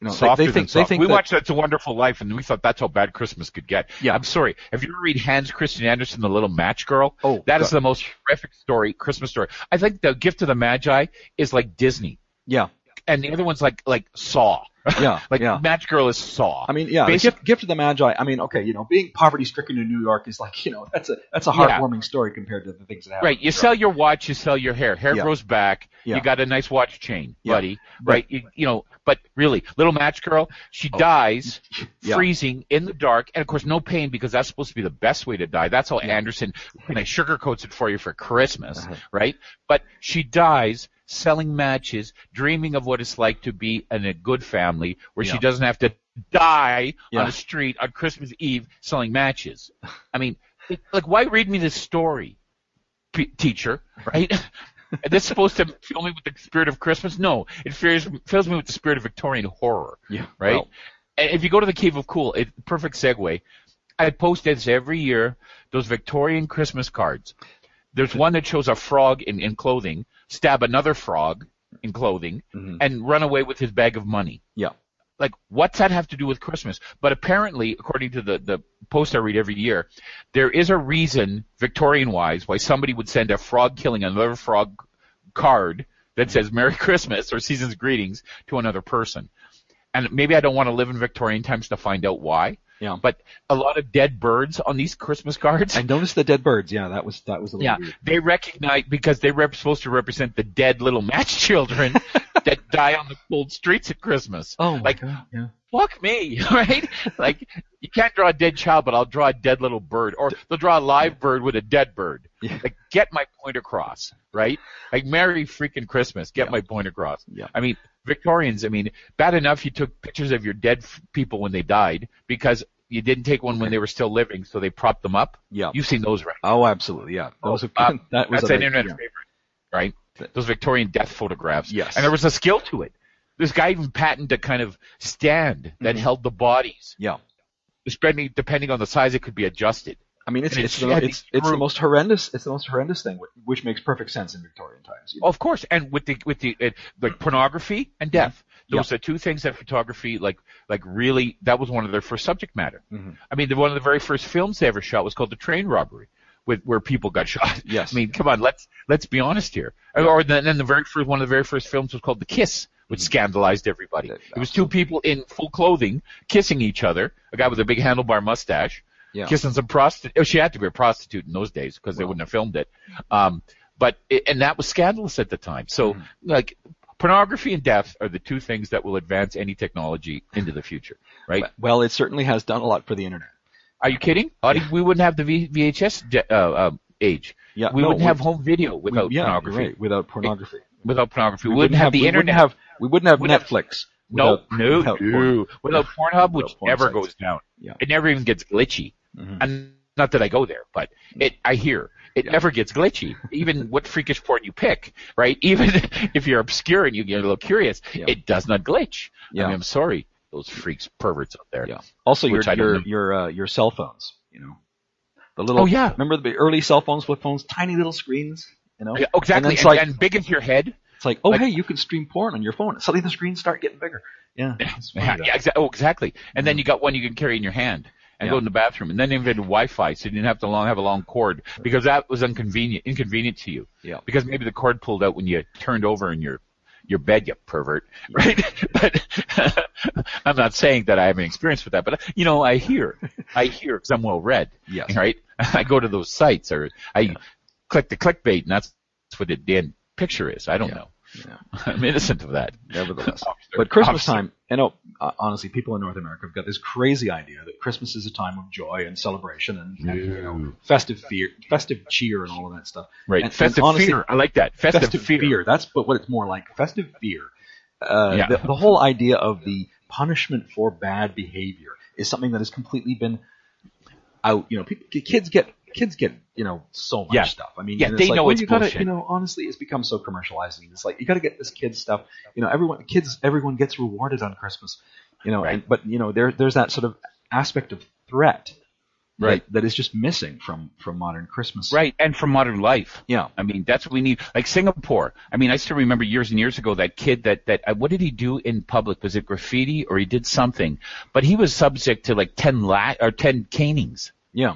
Speaker 2: You know, they-
Speaker 5: Softer
Speaker 2: they,
Speaker 5: than
Speaker 2: think
Speaker 5: soft.
Speaker 2: they think
Speaker 5: we
Speaker 2: that,
Speaker 5: watched It's a Wonderful Life, and we thought that's how bad Christmas could get.
Speaker 2: Yeah.
Speaker 5: I'm sorry. Have you ever read Hans Christian Andersen, The Little Match Girl?
Speaker 2: Oh,
Speaker 5: that is
Speaker 2: God.
Speaker 5: the most horrific story, Christmas story. I think The Gift of the Magi is like Disney,
Speaker 2: Yeah,
Speaker 5: and the other one's like like Saw.
Speaker 2: Yeah,
Speaker 5: like
Speaker 2: yeah.
Speaker 5: Match Girl is Saw.
Speaker 2: I mean, yeah, the
Speaker 5: Basi-
Speaker 2: gift, gift of the Magi. I mean, okay, you know, being poverty stricken in New York is like, you know, that's a that's a
Speaker 5: Yeah.
Speaker 2: heartwarming story compared to the things that happen.
Speaker 5: Right, you sell your watch, you sell your hair. Hair
Speaker 2: Yeah.
Speaker 5: grows back.
Speaker 2: Yeah.
Speaker 5: You got a nice watch chain,
Speaker 2: Yeah.
Speaker 5: buddy. Right? You, you know, but really, little match girl, she dies
Speaker 2: Oh. Yeah.
Speaker 5: freezing in the dark, and of course, no pain because that's supposed to be the best way to die. That's how Andersen kind of sugarcoats it for you for Christmas,
Speaker 2: Uh-huh.
Speaker 5: right? But she dies selling matches, dreaming of what it's like to be in a good family where she doesn't have to die
Speaker 2: Yeah.
Speaker 5: on the street on Christmas Eve selling matches. I mean, it- like, why read me this story? p- teacher, right? And this supposed to fill me with the spirit of Christmas? No, it fills, fills me with the spirit of Victorian horror,
Speaker 2: Yeah,
Speaker 5: right?
Speaker 2: well,
Speaker 5: and if you go to the Cave of Cool, it, perfect segue. I post this every year, those Victorian Christmas cards. There's one that shows a frog in, in clothing stab another frog in clothing
Speaker 2: Mhm.
Speaker 5: and run away with his bag of money.
Speaker 2: yeah,
Speaker 5: Like, what's that have to do with Christmas? But apparently, according to the, the post I read every year, there is a reason, Victorian wise, why somebody would send a frog killing another frog card that says Merry Christmas or Season's Greetings to another person. And maybe I don't want to live in Victorian times to find out why.
Speaker 2: Yeah.
Speaker 5: But a lot of dead birds on these Christmas cards.
Speaker 2: I noticed the dead birds. Yeah, that was that was a little
Speaker 5: Yeah,
Speaker 2: weird.
Speaker 5: they recognize because they're supposed to represent the dead little match children that die on the cold streets at Christmas.
Speaker 2: Oh my
Speaker 5: like,
Speaker 2: god, yeah.
Speaker 5: fuck me, right? like, you can't draw a dead child, but I'll draw a dead little bird, or they'll draw a live bird with a dead bird.
Speaker 2: Yeah.
Speaker 5: Like, get my point across, right? Like, Merry freaking Christmas, get
Speaker 2: Yeah.
Speaker 5: my point across.
Speaker 2: Yeah.
Speaker 5: I mean, Victorians, I mean, bad enough you took pictures of your dead f- people when they died because you didn't take one when they were still living, so they propped them up.
Speaker 2: Yeah.
Speaker 5: You've seen those, right?
Speaker 2: Oh, absolutely. Yeah. Those are,
Speaker 5: Uh,
Speaker 2: that was
Speaker 5: That's an internet
Speaker 2: yeah.
Speaker 5: favorite, right? Those Victorian death photographs.
Speaker 2: Yes.
Speaker 5: And there was a skill to it. This guy even patented a kind of stand that
Speaker 2: Mhm.
Speaker 5: held the bodies.
Speaker 2: Yeah.
Speaker 5: Depending, depending on the size, it could be adjusted.
Speaker 2: I mean, it's it's
Speaker 5: it's-
Speaker 2: the, it's it's the most horrendous. It's the most horrendous thing, which, which makes perfect sense in Victorian times. you know?
Speaker 5: Of course, and with the with the uh, like pornography and death, those are two things that photography like like really that was one of their first subject matter.
Speaker 2: Mhm.
Speaker 5: I mean, the, one of the very first films they ever shot was called The Train Robbery, with where people got shot.
Speaker 2: Yes.
Speaker 5: I mean, come on, let's let's be honest here. Or then, then the very first one of the very first films was called The Kiss, which scandalized everybody. It was two people in full clothing kissing each other, a guy with a big handlebar mustache,
Speaker 2: Yeah.
Speaker 5: kissing some prostitute. Oh, she had to be a prostitute in those days because they wouldn't have filmed it. Um, but it, and that was scandalous at the time. So
Speaker 2: Mm-hmm.
Speaker 5: like pornography and death are the two things that will advance any technology into the future, right?
Speaker 2: Well, it certainly has done a lot for the internet.
Speaker 5: Are you kidding? We wouldn't have the v- VHS de- uh, uh, age.
Speaker 2: Yeah.
Speaker 5: we
Speaker 2: no,
Speaker 5: wouldn't have home video without
Speaker 2: we, yeah,
Speaker 5: pornography.
Speaker 2: right, without pornography.
Speaker 5: Without pornography, we,
Speaker 2: We
Speaker 5: wouldn't have, the internet.
Speaker 2: Have, we wouldn't have
Speaker 5: Wouldn't have-
Speaker 2: Netflix.
Speaker 5: no,
Speaker 2: without-
Speaker 5: no,
Speaker 2: without porn.
Speaker 5: no. Without Pornhub, which
Speaker 2: porn
Speaker 5: never
Speaker 2: sites.
Speaker 5: goes down.
Speaker 2: Yeah.
Speaker 5: It never even gets glitchy.
Speaker 2: Mhm.
Speaker 5: And not that I go there, but it, I hear it never gets glitchy. Even what freakish porn you pick, right? Even if you're obscure and you get a little curious,
Speaker 2: Yeah.
Speaker 5: it does not glitch.
Speaker 2: Yeah.
Speaker 5: I mean, I'm sorry, those freaks, perverts out there.
Speaker 2: Yeah. Also, your
Speaker 5: Which I don't
Speaker 2: your your uh, your cell phones. You know, the little.
Speaker 5: Oh, yeah.
Speaker 2: Remember the early cell phones, flip phones, tiny little screens. You know.
Speaker 5: Yeah, exactly.
Speaker 2: And
Speaker 5: And,
Speaker 2: like
Speaker 5: and big into your head.
Speaker 2: it's like, oh
Speaker 5: like-
Speaker 2: hey, you can stream porn on your phone. Suddenly the screens start getting bigger. Yeah.
Speaker 5: Yeah, yeah, exa- oh, exactly. And then you got one you can carry in your hand and
Speaker 2: Yeah.
Speaker 5: go in the bathroom. And then they invented Wi-Fi, so you didn't have to long have a long cord because that was inconvenient, inconvenient to you.
Speaker 2: Yeah.
Speaker 5: Because maybe the cord pulled out when you turned over in your your bed, you pervert, right? but I'm not saying that I have an experience with that, but you know, I hear, I hear because I'm well read,
Speaker 2: Yes.
Speaker 5: right? I go to those sites or I click the clickbait, and that's, that's what the damn picture is. I don't
Speaker 2: Yeah.
Speaker 5: know.
Speaker 2: Yeah.
Speaker 5: I'm innocent of that.
Speaker 2: Nevertheless. But Christmas time, you know, uh, honestly, people in North America have got this crazy idea that Christmas is a time of joy and celebration and, and, you know, festive fear, festive cheer, and all of that stuff.
Speaker 5: Right.
Speaker 2: And-
Speaker 5: festive
Speaker 2: and honestly,
Speaker 5: fear. I like that. Festive, fear.
Speaker 2: That's but what it's more like. Festive fear. Uh,
Speaker 5: Yeah.
Speaker 2: the, the whole idea of the punishment for bad behavior is something that has completely been out. You know, people, kids get kids get you know so much
Speaker 5: Yeah.
Speaker 2: stuff. I mean,
Speaker 5: Yeah, they
Speaker 2: like,
Speaker 5: know
Speaker 2: well,
Speaker 5: it's
Speaker 2: you gotta,
Speaker 5: bullshit.
Speaker 2: You know, honestly, it's become so commercialized. It's like you got to get this kids stuff. You know, everyone kids everyone gets rewarded on Christmas. You know,
Speaker 5: Right.
Speaker 2: and, but you know there there's that sort of aspect of threat. that-
Speaker 5: Right.
Speaker 2: that is just missing from from modern Christmas.
Speaker 5: Right, and from modern life.
Speaker 2: Yeah.
Speaker 5: I mean, that's what we need. Like Singapore. I mean, I still remember years and years ago that kid that that uh, what did he do in public? Was it graffiti or he did something? But he was subject to like ten la- or ten canings.
Speaker 2: Yeah.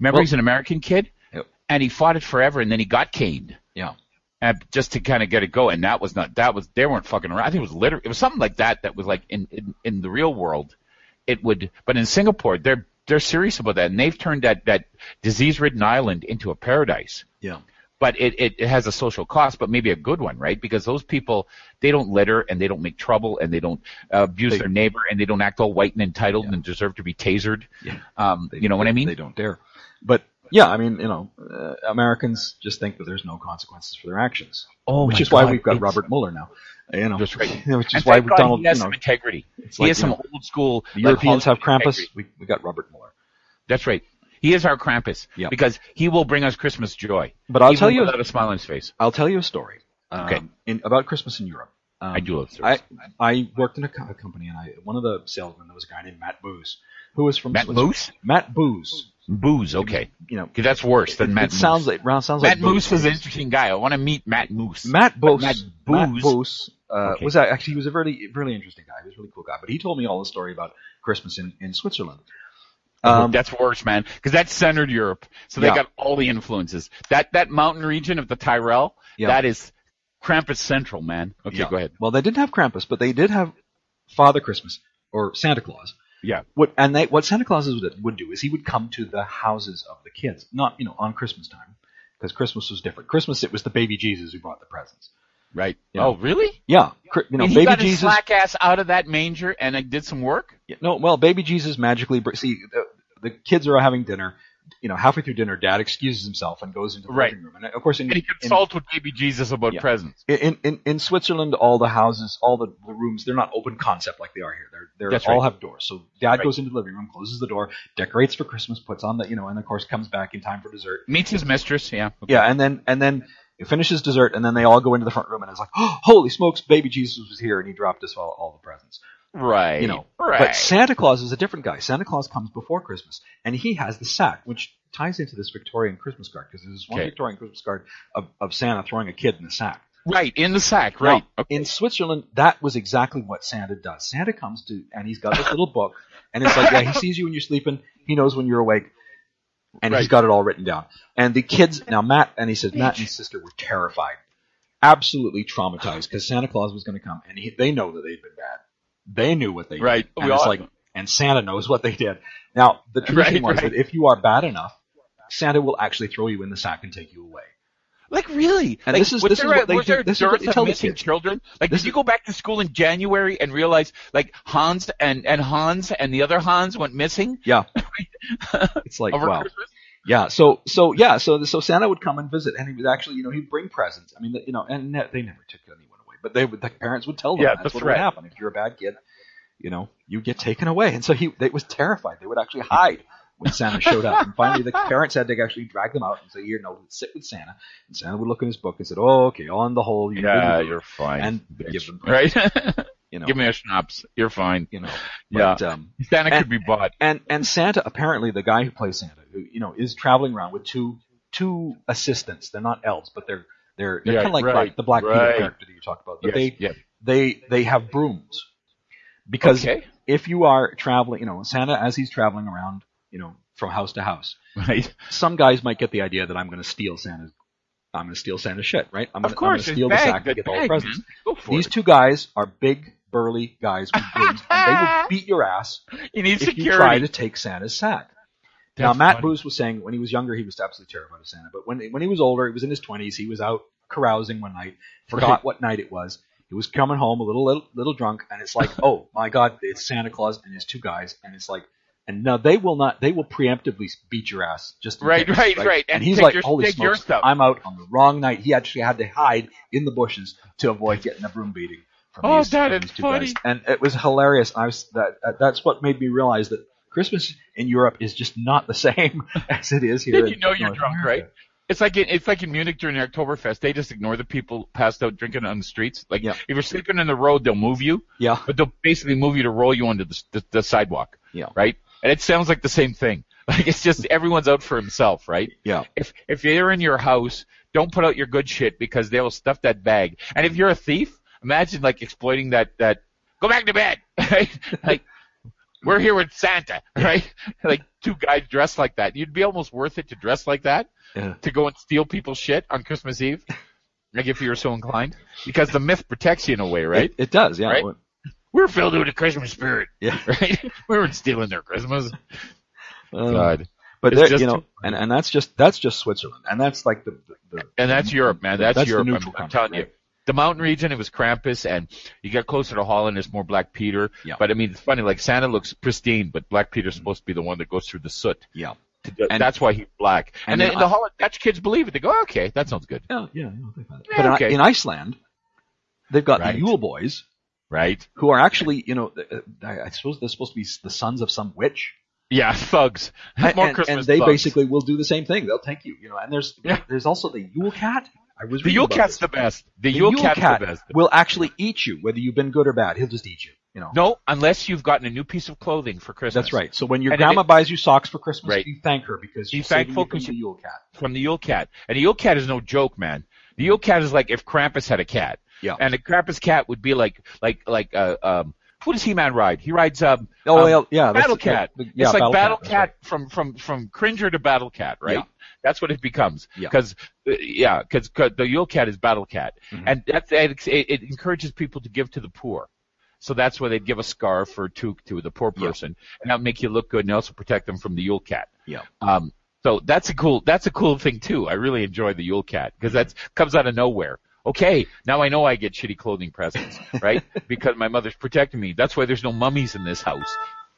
Speaker 5: Remember,
Speaker 2: Well-
Speaker 5: he's an American kid,
Speaker 2: Yep.
Speaker 5: and he fought it forever, and then he got caned.
Speaker 2: Yeah.
Speaker 5: And just to kind of get it going, and that was not that was they weren't fucking around. I think it was literally it was something like that that was like in in, in the real world, it would. But in Singapore, they're they're serious about that, and they've turned that that disease-ridden island into a paradise
Speaker 2: Yeah.
Speaker 5: but it, it, it has a social cost, but maybe a good one, right? Because those people, they don't litter and they don't make trouble and they don't uh, abuse
Speaker 2: They-
Speaker 5: their neighbor and they don't act all white and entitled
Speaker 2: Yeah.
Speaker 5: and deserve to be tasered.
Speaker 2: Yeah.
Speaker 5: Um,
Speaker 2: They-
Speaker 5: you know what I mean?
Speaker 2: They don't dare. But yeah, I mean, you know, uh, Americans just think that there's no consequences for their actions,
Speaker 5: oh,
Speaker 2: which is why we've got
Speaker 5: it's-
Speaker 2: Robert Mueller now. You know,
Speaker 5: right.
Speaker 2: which is why
Speaker 5: God
Speaker 2: Donald,
Speaker 5: he has
Speaker 2: you know,
Speaker 5: some integrity. he
Speaker 2: like,
Speaker 5: has some
Speaker 2: know,
Speaker 5: old school.
Speaker 2: the
Speaker 5: like,
Speaker 2: Europeans have Krampus.
Speaker 5: integrity.
Speaker 2: We we got Robert Mueller.
Speaker 5: That's right. He is our Krampus.
Speaker 2: Yeah.
Speaker 5: Because he will bring us Christmas joy.
Speaker 2: But I'll tell you-
Speaker 5: without a smile on his face.
Speaker 2: I'll tell you a story. Um,
Speaker 5: Okay.
Speaker 2: In, about Christmas in Europe. Um,
Speaker 5: I do love
Speaker 2: I
Speaker 5: stories.
Speaker 2: I worked in a, co- a company, and I one of the salesmen there was a guy named Matt Booze, who was from
Speaker 5: Matt. Moose?
Speaker 2: Matt Booze.
Speaker 5: Booze. Okay.
Speaker 2: You know,
Speaker 5: that's worse than
Speaker 2: it,
Speaker 5: Matt
Speaker 2: it sounds like it sounds
Speaker 5: Matt
Speaker 2: like
Speaker 5: Moose was an interesting guy. I want to meet Matt Moose.
Speaker 2: Matt Bose,
Speaker 5: Matt Booze-
Speaker 2: uh,
Speaker 5: Okay.
Speaker 2: was actually he was a really really interesting guy. He was a really cool guy. But he told me all the story about Christmas in, in Switzerland. Um,
Speaker 5: that's worse, man, because that's centered Europe, so they
Speaker 2: Yeah.
Speaker 5: got all the influences. That that mountain region of the Tyrol,
Speaker 2: Yeah.
Speaker 5: that is Krampus Central, man. Okay,
Speaker 2: yeah.
Speaker 5: go ahead.
Speaker 2: Well, they didn't have Krampus, but they did have Father Christmas or Santa Claus.
Speaker 5: Yeah,
Speaker 2: What and they what Santa Claus would, would do is he would come to the houses of the kids, not you know on Christmas time, because Christmas was different. Christmas it was the baby Jesus who brought the presents.
Speaker 5: right.
Speaker 2: Yeah.
Speaker 5: Oh, really?
Speaker 2: Yeah, you know
Speaker 5: and he
Speaker 2: baby
Speaker 5: got his
Speaker 2: Jesus.
Speaker 5: slack ass out of that manger and it did some work.
Speaker 2: Yeah, no, well, baby Jesus magically. See, the, the kids are having dinner. You know, halfway through dinner, Dad excuses himself and goes into the
Speaker 5: Right.
Speaker 2: living room. And of course, in
Speaker 5: And he consults with baby Jesus about
Speaker 2: Yeah.
Speaker 5: presents.
Speaker 2: in, in in Switzerland, all the houses, all the, the rooms, they're not open concept like they are here. They're they're
Speaker 5: That's
Speaker 2: all
Speaker 5: right.
Speaker 2: have doors. So Dad
Speaker 5: Right.
Speaker 2: goes into the living room, closes the door, decorates for Christmas, puts on the you know, and of course comes back in time for dessert.
Speaker 5: Meets his mistress. Yeah. Okay.
Speaker 2: Yeah, and then and then he finishes dessert, and then they all go into the front room, and it's like, oh, holy smokes, baby Jesus was here, and he dropped us all, all the presents.
Speaker 5: Right.
Speaker 2: You know,
Speaker 5: Right.
Speaker 2: but Santa Claus is a different guy. Santa Claus comes before Christmas, and he has the sack, which ties into this Victorian Christmas card because there's one
Speaker 5: Okay.
Speaker 2: Victorian Christmas card of, of Santa throwing a kid in the sack.
Speaker 5: right in the sack. Right.
Speaker 2: Now,
Speaker 5: Okay.
Speaker 2: In Switzerland, that was exactly what Santa does. Santa comes to, and he's got this little book, and it's like, yeah, he sees you when you're sleeping, he knows when you're awake, and he's got it all written down. And the kids, now Matt, and he says Matt and his sister were terrified, absolutely traumatized because Santa Claus was going to come, and he, they know that they've been bad. They knew what they
Speaker 5: Right.
Speaker 2: did,
Speaker 5: We
Speaker 2: it's
Speaker 5: all-
Speaker 2: like, and Santa knows what they did. Now the tradition
Speaker 5: Right,
Speaker 2: was
Speaker 5: right.
Speaker 2: that if you are bad enough, Santa will actually throw you in the sack and take you away.
Speaker 5: Like really?
Speaker 2: And
Speaker 5: like,
Speaker 2: this is-
Speaker 5: was
Speaker 2: this is what they
Speaker 5: was
Speaker 2: do-
Speaker 5: there
Speaker 2: this is what they
Speaker 5: of
Speaker 2: tell the
Speaker 5: missing children? Like,
Speaker 2: This
Speaker 5: did you go back to school in January and realize like Hans and and Hans and the other Hans went missing
Speaker 2: Yeah, it's like wow.
Speaker 5: Christmas?
Speaker 2: Yeah, so so yeah, so so Santa would come and visit, and he would actually, you know, he'd bring presents. I mean, you know, and ne- they never took anyone away, but they would. The parents would tell them
Speaker 5: Yeah,
Speaker 2: that's,
Speaker 5: that's
Speaker 2: what would happen if you're a bad kid. You know, you get taken away, and so he they was terrified. They would actually hide when Santa showed up, and finally the parents had to actually drag them out and say, "Here, no, sit with Santa." And Santa would look in his book and said, "Oh, okay, on the whole, you're
Speaker 5: Yeah,
Speaker 2: good."
Speaker 5: you're fine.
Speaker 2: And
Speaker 5: bitch.
Speaker 2: give them
Speaker 5: right.
Speaker 2: you know,
Speaker 5: Give me a schnapps. You're fine.
Speaker 2: you know,
Speaker 5: Yeah.
Speaker 2: um,
Speaker 5: Santa
Speaker 2: And-
Speaker 5: could be bought.
Speaker 2: and and Santa apparently the guy who plays Santa, who you know, is traveling around with two two assistants. They're not elves, but they're they're they're
Speaker 5: Yeah,
Speaker 2: kind of like
Speaker 5: right,
Speaker 2: Black, the Black Peter character that you talked about. But
Speaker 5: Yes,
Speaker 2: they they they have brooms because
Speaker 5: Okay.
Speaker 2: if you are traveling, you know, Santa as he's traveling around, you know, from house to house,
Speaker 5: Right.
Speaker 2: some guys might get the idea that I'm going to steal Santa's. I'm going to steal Santa's shit, right? I'm
Speaker 5: Of
Speaker 2: gonna,
Speaker 5: course,
Speaker 2: I'm going to steal the sack and get all the presents.
Speaker 5: man. Go for
Speaker 2: These
Speaker 5: it.
Speaker 2: two guys are big, burly guys with brooms, and they will beat your ass if you try to take Santa's sack. Now Matt
Speaker 10: funny.
Speaker 2: Was saying when he was younger he was absolutely terrified of Santa, but when when he was older, he was in his twenties, he was out carousing one night, forgot
Speaker 10: Right.
Speaker 2: what night it was. He was coming home a little little, little drunk, and it's like, oh my God, it's Santa Claus and his two guys, and it's like, and no, they will not, they will preemptively beat your ass just
Speaker 5: Right,
Speaker 2: case,
Speaker 5: right, right,
Speaker 2: And,
Speaker 5: and
Speaker 2: he's like,
Speaker 5: your-
Speaker 2: holy smokes,
Speaker 5: stuff.
Speaker 2: I'm out on the wrong night. He actually had to hide in the bushes to avoid getting a broom beating. From
Speaker 5: Oh,
Speaker 2: these,
Speaker 5: that
Speaker 2: from
Speaker 5: is funny.
Speaker 2: guys. and it was hilarious. I was that that's what made me realize that Christmas in Europe is just not the same as it is here.
Speaker 5: You know you're
Speaker 2: North
Speaker 5: drunk,
Speaker 2: America.
Speaker 5: right? It's like in, it's like in Munich during the Oktoberfest. They just ignore the people passed out drinking on the streets. Like
Speaker 2: Yeah.
Speaker 5: if you're sleeping in the road, they'll move you,
Speaker 2: Yeah,
Speaker 5: but they'll basically move you to roll you onto the, the, the sidewalk.
Speaker 2: Yeah.
Speaker 5: Right. And it sounds like the same thing. Like it's just everyone's out for himself, right?
Speaker 2: yeah,
Speaker 5: If if you're in your house, don't put out your good shit because they will stuff that bag. And if you're a thief, imagine like exploiting that that go back to bed. Right? Like we're here with Santa, right? Like two guys dressed like that. You'd be almost worth it to dress like that
Speaker 2: Yeah.
Speaker 5: to go and steal people's shit on Christmas Eve. Like if you're so inclined, because the myth protects you in a way, right?
Speaker 2: It, it does. Yeah,
Speaker 5: Right? We're filled with the Christmas spirit,
Speaker 2: yeah.
Speaker 5: right? we weren't stealing their Christmas.
Speaker 2: Um,
Speaker 5: God.
Speaker 2: but there-
Speaker 5: just
Speaker 2: you know, and and that's just that's just Switzerland, and that's like the the, the
Speaker 5: And that's Europe, man. That's,
Speaker 2: That's
Speaker 5: Europe. I'm,
Speaker 2: neutral
Speaker 5: I'm
Speaker 2: country,
Speaker 5: telling you.
Speaker 2: Right?
Speaker 5: The mountain region, it was Krampus, and you get closer to Holland, it's more Black Peter.
Speaker 2: Yeah.
Speaker 5: But I mean, it's funny. Like Santa looks pristine, but Black Peter's supposed to be the one that goes through the soot.
Speaker 2: yeah.
Speaker 5: And that's why he's black. And,
Speaker 2: and
Speaker 5: then
Speaker 2: then
Speaker 5: the
Speaker 2: I-
Speaker 5: Holland Dutch kids believe it. They go, "Oh, okay, that sounds good,
Speaker 2: Yeah, yeah, yeah, they've had it.
Speaker 5: Yeah,
Speaker 2: but in-
Speaker 5: okay.
Speaker 2: in, Iceland, they've got
Speaker 5: Right.
Speaker 2: the Yule Boys,
Speaker 5: right?
Speaker 2: who are actually, you know, uh, I I suppose they're supposed to be the sons of some witch,
Speaker 5: Yeah, thugs. more
Speaker 2: and-
Speaker 5: Christmas
Speaker 2: and they
Speaker 5: thugs.
Speaker 2: basically will do the same thing. They'll take you, you know. And there's
Speaker 5: Yeah.
Speaker 2: there's also the Yule Cat. I was
Speaker 5: the Yule Cat's the best. The,
Speaker 2: The
Speaker 5: Yule,
Speaker 2: Yule
Speaker 5: Cat's
Speaker 2: Cat
Speaker 5: the best.
Speaker 2: will actually eat you, whether you've been good or bad. He'll just eat you. You know.
Speaker 5: No, unless you've gotten a new piece of clothing for Christmas.
Speaker 2: That's right. So when your
Speaker 5: And it-
Speaker 2: grandma buys you socks for Christmas,
Speaker 5: Right.
Speaker 2: you thank her because saving
Speaker 5: thankful
Speaker 2: from the Yule Cat.
Speaker 5: From the Yule Cat, and the Yule Cat is no joke, man. The Yule Cat is like if Krampus had a cat.
Speaker 2: Yeah.
Speaker 5: And the Krampus cat would be like like like uh, um who does He Man ride? He rides um
Speaker 2: Oh,
Speaker 5: um,
Speaker 2: well, yeah,
Speaker 5: Battle Cat.
Speaker 2: uh, yeah,
Speaker 5: it's like
Speaker 2: Battle
Speaker 5: Battle,
Speaker 2: Cat,
Speaker 5: Cat,
Speaker 2: right.
Speaker 5: from from from Cringer to Battle Cat, right?
Speaker 2: Yeah.
Speaker 5: That's what it becomes.
Speaker 2: Yeah.
Speaker 5: Because uh, yeah, because the Yule Cat is Battle Cat,
Speaker 2: Mhm.
Speaker 5: and that's it, it, encourages people to give to the poor. So that's why they'd give a scarf or two to the poor
Speaker 2: Yeah.
Speaker 5: person, and that would make you look good and also protect them from the Yule Cat.
Speaker 2: Yeah.
Speaker 5: Um, so that's a cool, that's a cool thing too. I really enjoy the Yule Cat because that's comes out of nowhere. Okay, now I know I get shitty clothing presents, right? because my mother's protecting me. That's why there's no mummies in this house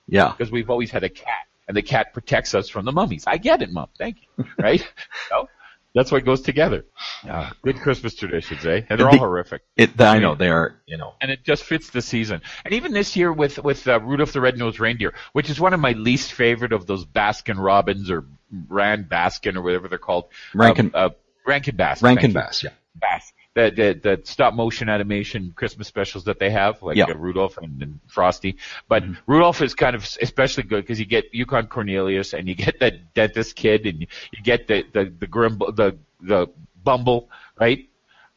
Speaker 2: Yeah.
Speaker 5: because we've always had a cat, and the cat protects us from the mummies. I get it, mom. Thank you. Right? no, that's what goes together. Uh, good Christmas traditions, eh? And they're all
Speaker 2: The-
Speaker 5: horrific
Speaker 2: It, I know they are. You know.
Speaker 5: and it just fits the season. And even this year with with uh, Rudolph the Red-Nosed Reindeer, which is one of my least favorite of those Baskin Robbins or Rand Baskin or whatever they're called.
Speaker 2: Rankin-
Speaker 5: uh, uh, Rankin Bass.
Speaker 2: Rankin. Bass. Yeah.
Speaker 5: Bass. The, the the stop motion animation Christmas specials that they have, like
Speaker 2: Yeah.
Speaker 5: uh, Rudolph and, and Frosty. But
Speaker 2: Mm-hmm.
Speaker 5: Rudolph is kind of especially good because you get Yukon Cornelius and you get that dentist kid and you, you get the the the Grimble, the the Bumble, right?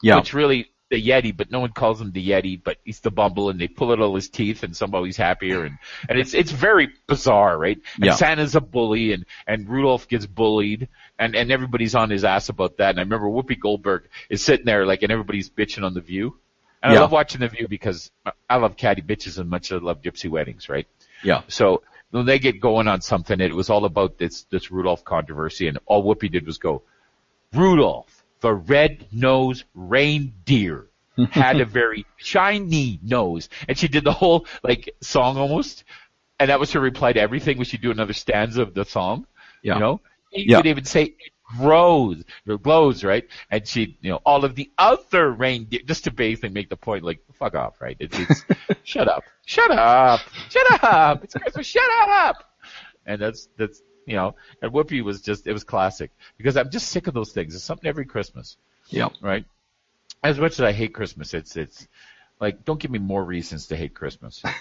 Speaker 2: Yeah.
Speaker 5: Which really the Yeti, but no one calls him the Yeti, but he's the Bumble, and they pull out all his teeth, and somehow he's happier, and and it's it's very bizarre, right? And
Speaker 2: Yeah.
Speaker 5: Santa's a bully, and and Rudolph gets bullied, and and everybody's on his ass about that. And I remember Whoopi Goldberg is sitting there like, and everybody's bitching on the View, and
Speaker 2: Yeah.
Speaker 5: I love watching the View because I love catty bitches as much as I love gypsy weddings, right?
Speaker 2: Yeah.
Speaker 5: So when they get going on something, it was all about this this Rudolph controversy, and all Whoopi did was go, Rudolph, the red-nosed reindeer, had a very shiny nose, and she did the whole like song almost, and that was her reply to everything. Was she'd do another stanza of the song?
Speaker 2: Yeah.
Speaker 5: You know, you
Speaker 2: Yeah.
Speaker 5: could even say it grows it glows, right? And she, you know, all of the other reindeer, just to basically make the point, like fuck off, right? It's, it's shut up, shut up, shut up. It's Christmas, shut up. And that's that's you know, and Whoopi was just it was classic because I'm just sick of those things. It's something every Christmas,
Speaker 2: Yeah.
Speaker 5: right? As much as I hate Christmas, it's it's like don't give me more reasons to hate Christmas.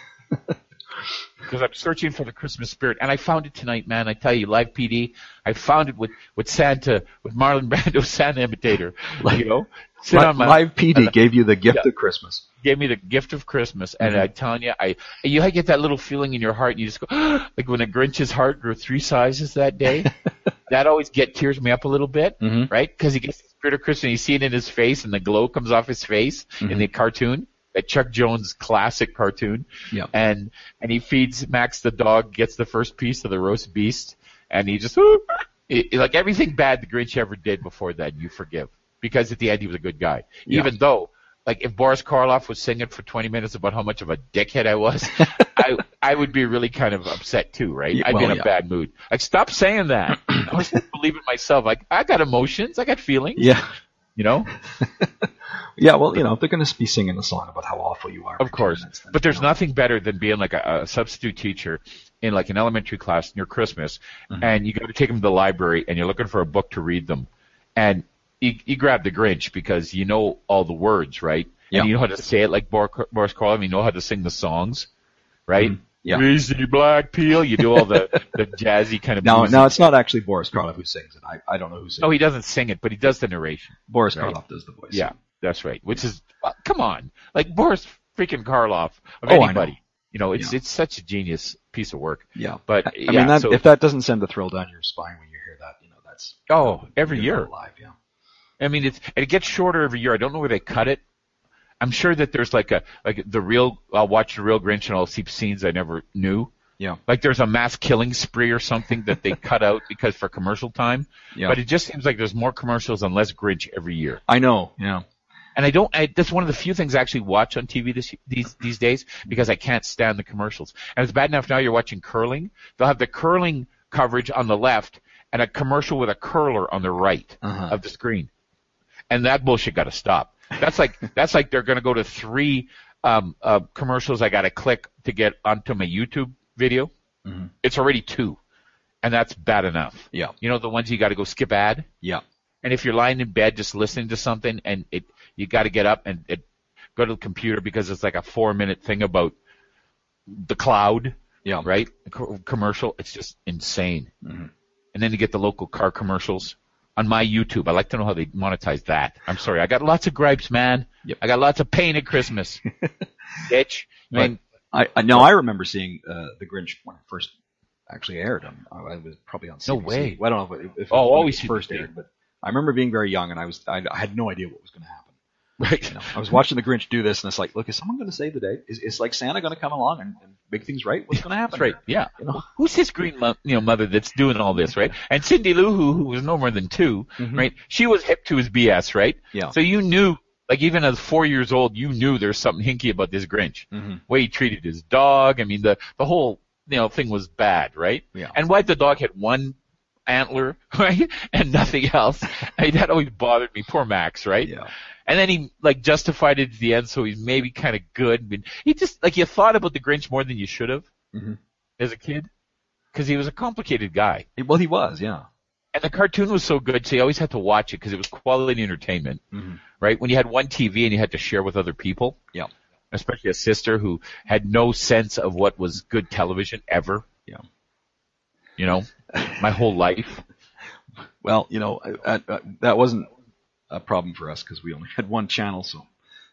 Speaker 5: Because I'm searching for the Christmas spirit, and I found it tonight, man. I tell you, live PD, I found it with with Santa, with Marlon Brando, Santa imitator. you know, sit on my
Speaker 2: Live PD gave you the gift
Speaker 5: Yeah.
Speaker 2: of Christmas.
Speaker 5: gave me the gift of Christmas, and
Speaker 2: Mm-hmm.
Speaker 5: I'm telling you, I you get that little feeling in your heart, and you just go like when a Grinch's heart grew three sizes that day. that always get tears me up a little bit,
Speaker 2: Mhm.
Speaker 5: right? Because he gets the spirit of Christmas, and you see it in his face, and the glow comes off his face
Speaker 2: Mm-hmm.
Speaker 5: in the cartoon, that Chuck Jones classic cartoon.
Speaker 2: Yeah.
Speaker 5: And and he feeds Max the dog, gets the first piece of the roast beast. and he just it- like everything bad the Grinch ever did before that, you forgive because at the end he was a good guy,
Speaker 2: Yeah.
Speaker 5: even though. Like if Boris Karloff was singing for 20 minutes about how much of a dickhead I was, I I would be really kind of upset too, right?
Speaker 2: Yeah,
Speaker 5: I'd be in a
Speaker 2: yeah.
Speaker 5: bad mood. Like stop saying that. I was believe myself. Like I got emotions, I got feelings.
Speaker 2: Yeah.
Speaker 5: You know,
Speaker 2: Yeah, well, you know, they're going to be singing a song about how awful you are.
Speaker 5: of course. But there's nothing better than being like a, a substitute teacher in like an elementary class near Christmas,
Speaker 2: Mm-hmm.
Speaker 5: and you go to take them to the library, and you're looking for a book to read them, and you, you grab the Grinch because you know all the words, right?
Speaker 2: Yeah.
Speaker 5: And you know how to say it like Bor- Boris Karloff. You know how to sing the songs, right?
Speaker 2: Mm-hmm. Yeah.
Speaker 5: Greasy black peel. You do all the, the jazzy kind of.
Speaker 2: No,
Speaker 5: bluesy-
Speaker 2: no, it's not actually Boris Karloff who sings it. I, I don't know who sings it.
Speaker 5: Oh, he doesn't sing it, but he does the narration.
Speaker 2: Boris
Speaker 5: Right.
Speaker 2: Karloff does the voice.
Speaker 5: Yeah, that's right. Which is, well, come on, like Boris freaking Karloff of
Speaker 2: Oh, I know.
Speaker 5: You know, it's
Speaker 2: Yeah.
Speaker 5: it's such a genius piece of work.
Speaker 2: Yeah.
Speaker 5: But
Speaker 2: I
Speaker 5: yeah,
Speaker 2: mean, that,
Speaker 5: so,
Speaker 2: if that doesn't send a thrill down your spine when you hear that, you know, that's
Speaker 5: oh, every year.
Speaker 2: not alive. Yeah.
Speaker 5: I mean, it's it gets shorter every year. I don't know where they cut it. I'm sure that there's like a like the real. I'll watch the real Grinch and I'll see scenes I never knew.
Speaker 2: Yeah.
Speaker 5: Like there's a mass killing spree or something that they cut out because for commercial time.
Speaker 2: Yeah.
Speaker 5: But it just seems like there's more commercials and less Grinch every year.
Speaker 2: I know. Yeah.
Speaker 5: And I don't. I, that's one of the few things I actually watch on TV this, these these days because I can't stand the commercials. And it's bad enough now. You're watching curling. They'll have the curling coverage on the left and a commercial with a curler on the right
Speaker 2: Uh-huh.
Speaker 5: of the screen. And that bullshit got to stop. That's like that's like they're going to go to three um, uh, commercials. I got to click to get onto my YouTube video.
Speaker 2: Mhm.
Speaker 5: It's already two, and that's bad enough.
Speaker 2: Yeah.
Speaker 5: You know the ones you got to go skip ad.
Speaker 2: Yeah.
Speaker 5: And if you're lying in bed just listening to something and it, you got to get up and it, go to the computer because it's like a four minute thing about the cloud,
Speaker 2: Yeah.
Speaker 5: right? Co- commercial. It's just insane.
Speaker 2: Mhm.
Speaker 5: And then you get the local car commercials on my YouTube. I like to know how they monetize that. I'm sorry. I got lots of gripes, man.
Speaker 2: Yep.
Speaker 5: I got lots of pain at Christmas. Bitch. I mean,
Speaker 2: I, I no, I remember seeing uh, the Grinch when it first actually aired. Um, I was probably on CBC.
Speaker 5: No way.
Speaker 2: Well, I don't know if, it- if it
Speaker 5: Oh,
Speaker 2: was
Speaker 5: always
Speaker 2: first aired, but I remember being very young and I was I, I had no idea what was going to happen.
Speaker 5: Right.
Speaker 2: You know, I was watching the Grinch do this and it's like, look, is someone going to save the day? Is, is like Santa going to come along and, and make things right? What's going to happen?
Speaker 5: That's right. Yeah.
Speaker 2: You know?
Speaker 5: Who's his green mo- you know mother that's doing all this, right? And Cindy Lou, who, who was no more than 2
Speaker 2: Mhm.
Speaker 5: right? She was hip to his BS, right?
Speaker 2: Yeah.
Speaker 5: So you knew, like even as four years old, you knew there's something hinky about this Grinch.
Speaker 2: Mhm.
Speaker 5: Way he treated his dog. I mean, the the whole you know thing was bad, right?
Speaker 2: Yeah.
Speaker 5: And why the dog had one antler, right, and nothing else. I mean, that always bothered me. Poor Max, right?
Speaker 2: Yeah.
Speaker 5: And then he like justified it at the end, so he's maybe kind of good. But he just like you thought about the Grinch more than you should have
Speaker 2: Mhm.
Speaker 5: as a kid, because he was a complicated guy.
Speaker 2: Well, he was. Yeah.
Speaker 5: And the cartoon was so good, so you always had to watch it because it was quality entertainment,
Speaker 2: Mhm.
Speaker 5: right? When you had one TV and you had to share with other people,
Speaker 2: Yeah.
Speaker 5: especially a sister who had no sense of what was good television ever.
Speaker 2: Yeah.
Speaker 5: You know, my whole life.
Speaker 2: Well, you know, uh, uh, that wasn't a problem for us because we only had one channel, so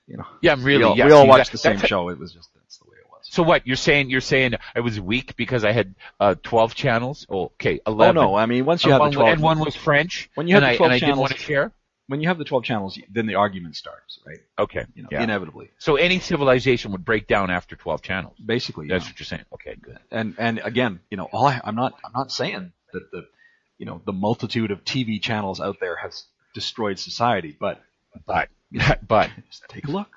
Speaker 2: you know.
Speaker 5: Yeah, I'm really.
Speaker 2: we all, we all watched the same show. It was just that's the way it was.
Speaker 5: So what you're saying? You're saying I was weak because I had uh, 12 channels. Oh, okay, 11.
Speaker 2: Oh
Speaker 5: 11.
Speaker 2: no, I mean once you
Speaker 5: and,
Speaker 2: have
Speaker 5: one,
Speaker 2: twelve
Speaker 5: and one was French.
Speaker 2: When you have
Speaker 5: and
Speaker 2: the
Speaker 5: I,
Speaker 2: 12
Speaker 5: and I didn't want to share.
Speaker 2: When you have the twelve channels, then the argument starts, right?
Speaker 5: Okay.
Speaker 2: You know,
Speaker 5: yeah.
Speaker 2: inevitably.
Speaker 5: So any civilization would break down after 12 channels.
Speaker 2: Basically,
Speaker 5: That's
Speaker 2: yeah.
Speaker 5: what you're saying. Okay, good.
Speaker 2: and and again, you know, all I, I'm not I'm not saying that the you know the multitude of TV channels out there has destroyed society, but
Speaker 5: But but
Speaker 2: just take a look.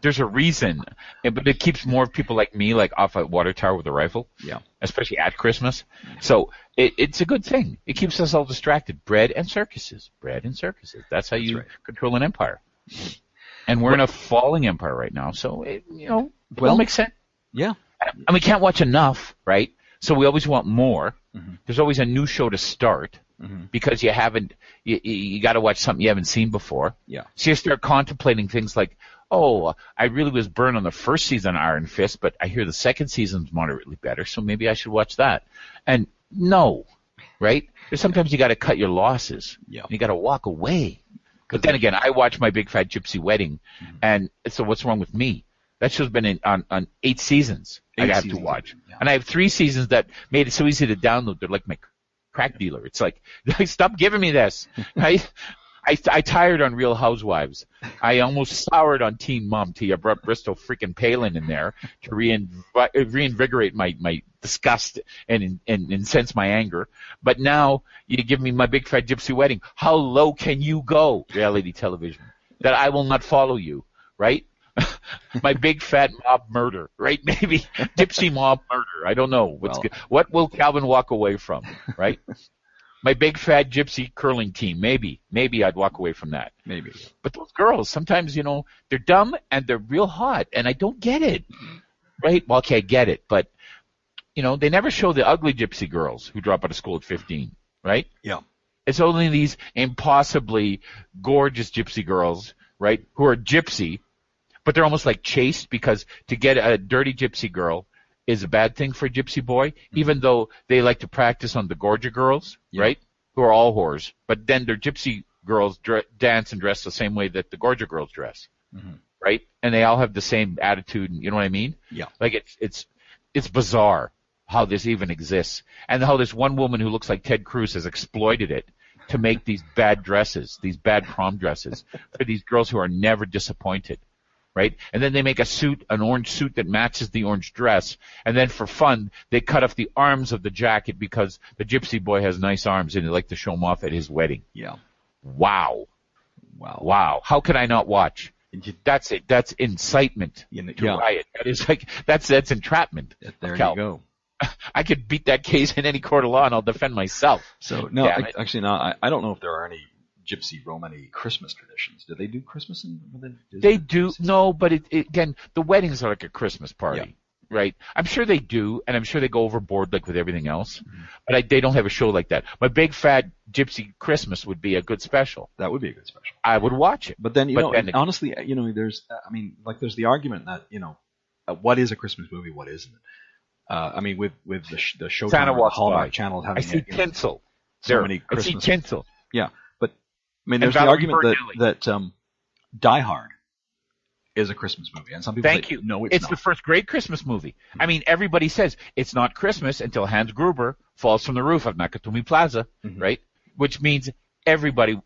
Speaker 5: There's a reason, but it keeps more people like me like off a water tower with a rifle.
Speaker 2: Yeah.
Speaker 5: Especially at Christmas. So it, it's a good thing. It keeps us all distracted. Bread and circuses. Bread and circuses. That's how you
Speaker 2: right.
Speaker 5: control an empire. And we're in a falling empire right now, so it, you know, it
Speaker 2: Well-
Speaker 5: makes sense.
Speaker 2: Yeah,
Speaker 5: And we can't watch enough, right? So we always want more.
Speaker 2: Mhm.
Speaker 5: There's always a new show to start
Speaker 2: Mhm.
Speaker 5: because you haven't, you, you got to watch something you haven't seen before.
Speaker 2: yeah,
Speaker 5: So you start contemplating things like, oh, I really was burned on the first season of Iron Fist, but I hear the second season's moderately better, so maybe I should watch that. And no, right? There's sometimes you got to cut your losses.
Speaker 2: Yeah.
Speaker 5: You got to walk away. But then again, I watched my Big Fat Gypsy Wedding,
Speaker 2: Mm-hmm.
Speaker 5: and so what's wrong with me? That show's been in, on on eight seasons.
Speaker 2: Eight I
Speaker 5: have
Speaker 2: seasons,
Speaker 5: to watch,
Speaker 2: yeah.
Speaker 5: and I have three seasons that made it so easy to download. They're like my crack dealer. It's like, stop giving me this, right? I, I tired on Real Housewives. I almost soured on Teen Mom till you brought Bristol freaking Palin in there to reinvi- reinvigorate my, my disgust and, and incense my anger. But now you give me my big fat gypsy wedding. How low can you go, reality television? That I will not follow you, right? my big fat mob murder, right? Maybe gypsy mob murder. I don't know. What's
Speaker 2: Well-
Speaker 5: good. What will Calvin walk away from, right? My big fat gypsy curling team. Maybe, maybe I'd walk away from that.
Speaker 2: Maybe.
Speaker 5: But those girls, sometimes, you know, they're dumb and they're real hot, and I don't get it. Right? Well, okay, I get it, but, you know, they never show the ugly gypsy girls who drop out of school at 15, right?
Speaker 2: Yeah.
Speaker 5: It's only these impossibly gorgeous gypsy girls, right, who are gypsy, but they're almost like chaste because to get a dirty gypsy girl is a bad thing for a gypsy boy, even though they like to practice on the Gorgia girls, right, who are all whores, but then their gypsy girls dre- dance and dress the same way that the Gorgia girls dress,
Speaker 2: Mhm.
Speaker 5: right, and they all have the same attitude, and you know what I mean?
Speaker 2: Yeah.
Speaker 5: Like it's it's it's bizarre how this even exists, and how this one woman who looks like Ted Cruz has exploited it to make these bad dresses, these bad prom dresses for these girls who are never disappointed. Right? And then they make a suit, an orange suit that matches the orange dress. And then for fun, they cut off the arms of the jacket because the gypsy boy has nice arms and they like to show them off at his wedding.
Speaker 2: Yeah.
Speaker 5: Wow.
Speaker 2: Wow.
Speaker 5: Wow. How can I not watch? That's it. That's incitement
Speaker 2: You know,
Speaker 5: to
Speaker 2: yeah.
Speaker 5: riot. That is like, that's, that's entrapment.
Speaker 2: There you go.
Speaker 5: I could beat that case in any court of law and I'll defend myself.
Speaker 2: So no, I, actually, no. I, I don't know if there are any gypsy Romany Christmas traditions. Do they do Christmas in? within
Speaker 5: They do no, but it, it, again, the weddings are like a Christmas party, right? I'm sure they do, and I'm sure they go overboard like with everything else.
Speaker 2: Mm-hmm.
Speaker 5: But I, they don't have a show like that. My big fat gypsy Christmas would be a good special.
Speaker 2: That would be a good special.
Speaker 5: I would watch it.
Speaker 2: But then you
Speaker 5: But
Speaker 2: know,
Speaker 5: then-
Speaker 2: honestly, you know, there's, uh, I mean, like, there's the argument that you know, uh, what is a Christmas movie, what isn't it? Uh, I mean, with with the sh- the Showtime
Speaker 5: Santa
Speaker 2: the Hallmark
Speaker 5: by.
Speaker 2: channel
Speaker 5: I
Speaker 2: having
Speaker 5: see
Speaker 2: you know,
Speaker 5: tinsel.
Speaker 2: so
Speaker 5: There.
Speaker 2: many
Speaker 5: I see tinsel.
Speaker 2: Yeah, I mean, there's the argument that that um, Die Hard is a Christmas movie, and some people
Speaker 5: Thank
Speaker 2: say,
Speaker 5: you.
Speaker 2: No, it's,
Speaker 5: It's
Speaker 2: not.
Speaker 5: the first great Christmas movie. I mean, everybody says it's not Christmas until Hans Gruber falls from the roof of Nakatomi Plaza,
Speaker 2: Mhm.
Speaker 5: right? Which means everybody.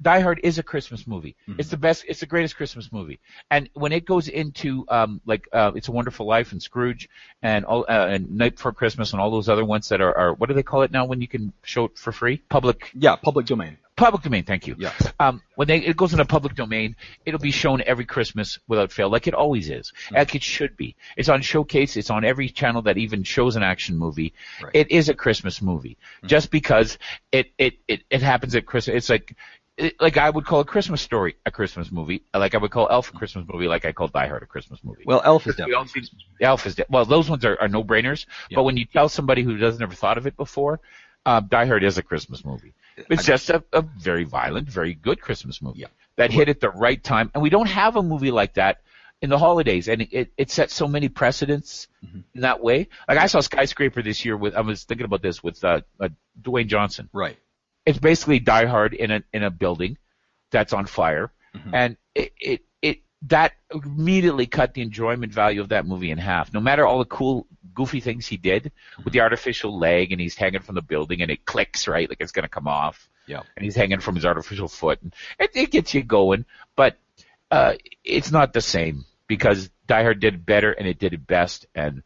Speaker 5: Die Hard is a Christmas movie.
Speaker 2: Mhm.
Speaker 5: It's the best. It's the greatest Christmas movie. And when it goes into um, like uh, It's a Wonderful Life and Scrooge and all uh, and Night Before Christmas and all those other ones that are, are what do they call it now when you can show it for free? Public
Speaker 2: yeah, public domain.
Speaker 5: Public domain. Thank you.
Speaker 2: Yeah.
Speaker 5: Um, when they, it goes into public domain, it'll be shown every Christmas without fail, like it always is, like it should be. It's on Showcase. It's on every channel that even shows an action movie.
Speaker 2: Right.
Speaker 5: It is a Christmas movie, just because it it it, it happens at Christmas. It's like. It, like I would call a Christmas story a Christmas movie, like I would call Elf a Christmas movie, like I call Die Hard a Christmas movie.
Speaker 2: Well, Elf is definitely.
Speaker 5: all see- Elf is de- well, those ones are, are no brainers.
Speaker 2: Yeah.
Speaker 5: But when you tell somebody who doesn't ever thought of it before, uh, Die Hard is a Christmas movie. It's just a, a very violent, very good Christmas movie
Speaker 2: Yeah.
Speaker 5: that hit at the right time. And we don't have a movie like that in the holidays, and it, it sets so many precedents
Speaker 2: Mm-hmm.
Speaker 5: in that way. Like I saw Skyscraper this year with I was thinking about this with uh, uh, Dwayne Johnson.
Speaker 2: Right.
Speaker 5: It's basically Die Hard in a in a building that's on fire,
Speaker 2: Mhm.
Speaker 5: and it it that immediately cut the enjoyment value of that movie in half. No matter all the cool goofy things he did with the artificial leg, and he's hanging from the building, and it clicks right like it's gonna come off,
Speaker 2: Yeah.
Speaker 5: and he's hanging from his artificial foot, and it, it gets you going, but uh, it's not the same because Die Hard did it better and it did it best, and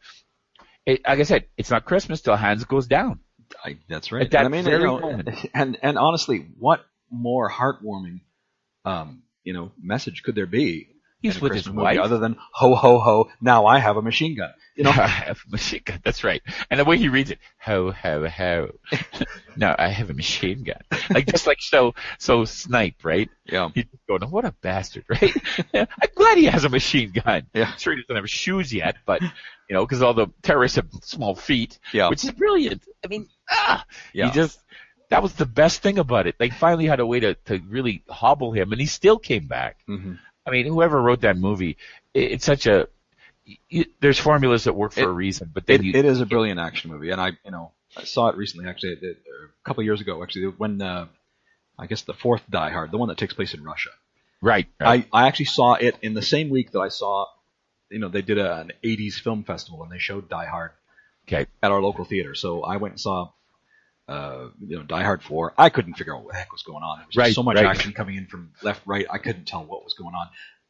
Speaker 5: it, like I said, it's not Christmas till Hans goes down.
Speaker 2: I, that's right.
Speaker 5: At that
Speaker 2: and I mean, you know,
Speaker 5: moment.
Speaker 2: and and honestly, what more heartwarming, um, you know, message could there be?
Speaker 5: He's with his
Speaker 2: Christmas movie
Speaker 5: wife.
Speaker 2: other than ho ho ho. Now I have a machine gun. You know,
Speaker 5: I have a machine gun. That's right. And the way he reads it, ho ho ho. no, I have a machine gun. Like just like so so snipe, right?
Speaker 2: yeah,
Speaker 5: He's going, what a bastard, right? I'm glad he has a machine gun.
Speaker 2: Yeah.
Speaker 5: Sure, he doesn't have shoes yet, but you know, because all the terrorists have small feet,
Speaker 2: yeah,
Speaker 5: which is brilliant. I mean, ah,
Speaker 2: yeah.
Speaker 5: he just that was the best thing about it. They finally had a way to to really hobble him, and he still came back.
Speaker 2: hmm
Speaker 5: I mean, whoever wrote that movie, it, it's such a. there's formulas that work for
Speaker 2: It-
Speaker 5: a reason, but then
Speaker 2: It,
Speaker 5: you,
Speaker 2: it is a brilliant action movie, and I, you know, I saw it recently. Actually, a couple of years ago. Actually, when uh, I guess the fourth Die Hard, the one that takes place in Russia.
Speaker 5: right, right.
Speaker 2: I, I actually saw it in the same week that I saw, you know, they did a, an 80s film festival and they showed Die Hard
Speaker 5: okay,
Speaker 2: at our local theater. So I went and saw uh, you know, Die Hard 4, I couldn't figure out what the heck was going on. There was
Speaker 5: Right,
Speaker 2: so much
Speaker 5: right.
Speaker 2: action coming in from left, right. I couldn't tell what was going on.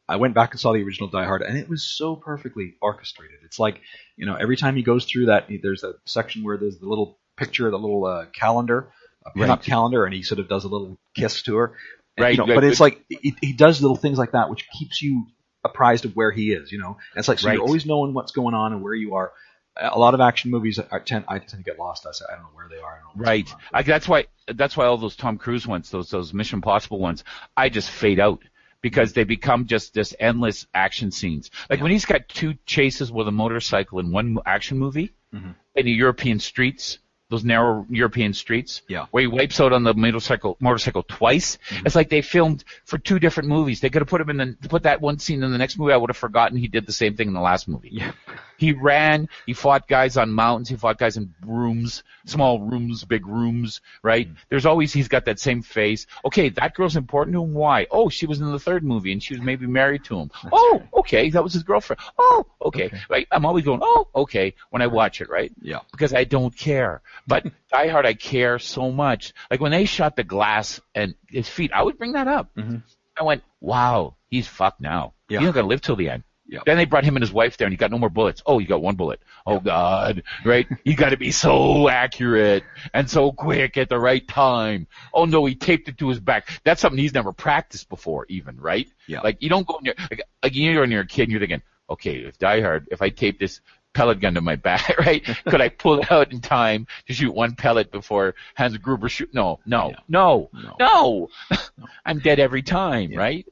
Speaker 2: I went back and saw the original Die Hard, and it was so perfectly orchestrated. It's like, you know, every time he goes through that, there's a section where there's the little picture, the little uh, calendar, a pinup
Speaker 5: Right.
Speaker 2: calendar, and he sort of does a little kiss to her. And,
Speaker 5: Right,
Speaker 2: you know,
Speaker 5: right,
Speaker 2: but it's like he, he does little things like that, which keeps you apprised of where he is. You know, and it's like so
Speaker 5: Right.
Speaker 2: you're always knowing what's going on and where you are. A lot of action movies are tend I tend to get lost. I say I don't know where they are. I
Speaker 5: Right. I, that's why. That's why all those Tom Cruise ones, those those Mission Impossible ones, I just fade out because they become just this endless action scenes. Like when he's got two chases with a motorcycle in one action movie
Speaker 2: Mhm.
Speaker 5: in the European streets, those narrow European streets,
Speaker 2: Yeah.
Speaker 5: where he wipes out on the motorcycle motorcycle twice. Mm-hmm. It's like they filmed for two different movies. They could have put him in the put that one scene in the next movie. I would have forgotten he did the same thing in the last movie.
Speaker 2: Yeah.
Speaker 5: He ran. He fought guys on mountains. He fought guys in rooms, small rooms, big rooms. Right? Mm-hmm. There's always he's got that same face. Okay, that girl's important to him. Why? Oh, she was in the third movie and she was maybe married to him. oh, okay, that was his girlfriend. Oh, okay. Right? I'm always going. Oh, okay. When I watch it, right?
Speaker 2: Yeah.
Speaker 5: Because I don't care. But Die Hard, I care so much. Like when they shot the glass and his feet, I would bring that up.
Speaker 2: Mhm.
Speaker 5: I went, wow, he's fucked now.
Speaker 2: Yeah.
Speaker 5: He's not gonna live till the end.
Speaker 2: Yeah.
Speaker 5: Then they brought him and his wife there, and he got no more bullets. Oh, you got one bullet. Oh God, right? You got to be so accurate and so quick at the right time. Oh no, he taped it to his back. That's something he's never practiced before, even right?
Speaker 2: Yeah.
Speaker 5: Like you don't go near, like, like you're near a kid, and you're thinking, okay, if Die Hard, if I tape this pellet gun to my back, right? Could I pull it out in time to shoot one pellet before Hans Gruber shoot? No, no,
Speaker 2: Yeah.
Speaker 5: no,
Speaker 2: No.
Speaker 5: no. I'm dead every time, right?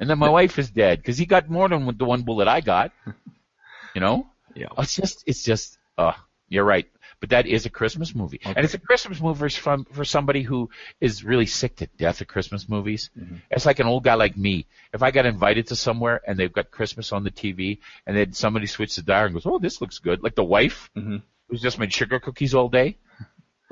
Speaker 5: And then my wife is dead because he got more than the one bullet I got. You know?
Speaker 2: Yeah.
Speaker 5: It's just, it's just, uh, you're right. But that is a Christmas movie. And it's a Christmas movie from, for somebody who is really sick to death of Christmas movies. It's like an old guy like me. If I got invited to somewhere and they've got Christmas on the TV and then somebody switches the dial and goes, oh, this looks good. Like the wife
Speaker 2: Mhm.
Speaker 5: who's just made sugar cookies all day,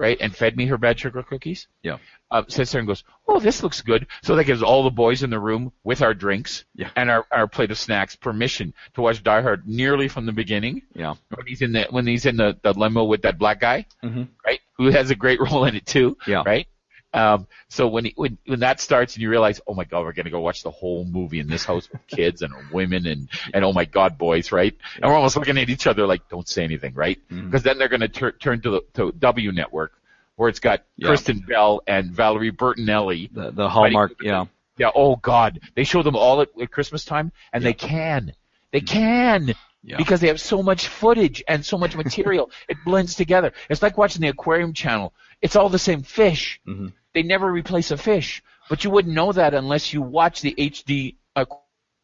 Speaker 5: right? And fed me her bad sugar cookies
Speaker 2: Yeah.
Speaker 5: uh, sits there and goes, "Oh, this looks good." So that gives all the boys in the room with our drinks
Speaker 2: Yeah.
Speaker 5: and our, our plate of snacks permission to watch Die Hard nearly from the beginning.
Speaker 2: Yeah.
Speaker 5: When he's in the when he's in the, the limo with that black guy,
Speaker 2: Mhm.
Speaker 5: right, who has a great role in it too,
Speaker 2: Yeah.
Speaker 5: right? Um, so when he, when when that starts and you realize, oh my god, we're gonna go watch the whole movie in this house with kids and women and and oh my god, boys, right? And we're almost looking at each other like, don't say anything, right?
Speaker 2: Mm-hmm.
Speaker 5: Because then they're gonna tur- turn to the to W Network where it's got
Speaker 2: Yeah.
Speaker 5: Kristen Bell and Valerie Bertinelli.
Speaker 2: The the Hallmark. Yeah.
Speaker 5: Yeah. Oh God, they show them all at, at Christmas time, and they can, they can,
Speaker 2: Mm-hmm. Yeah.
Speaker 5: because they have so much footage and so much material. it blends together. It's like watching the Aquarium Channel. It's all the same fish.
Speaker 2: Mhm.
Speaker 5: They never replace a fish, but you wouldn't know that unless you watch the HD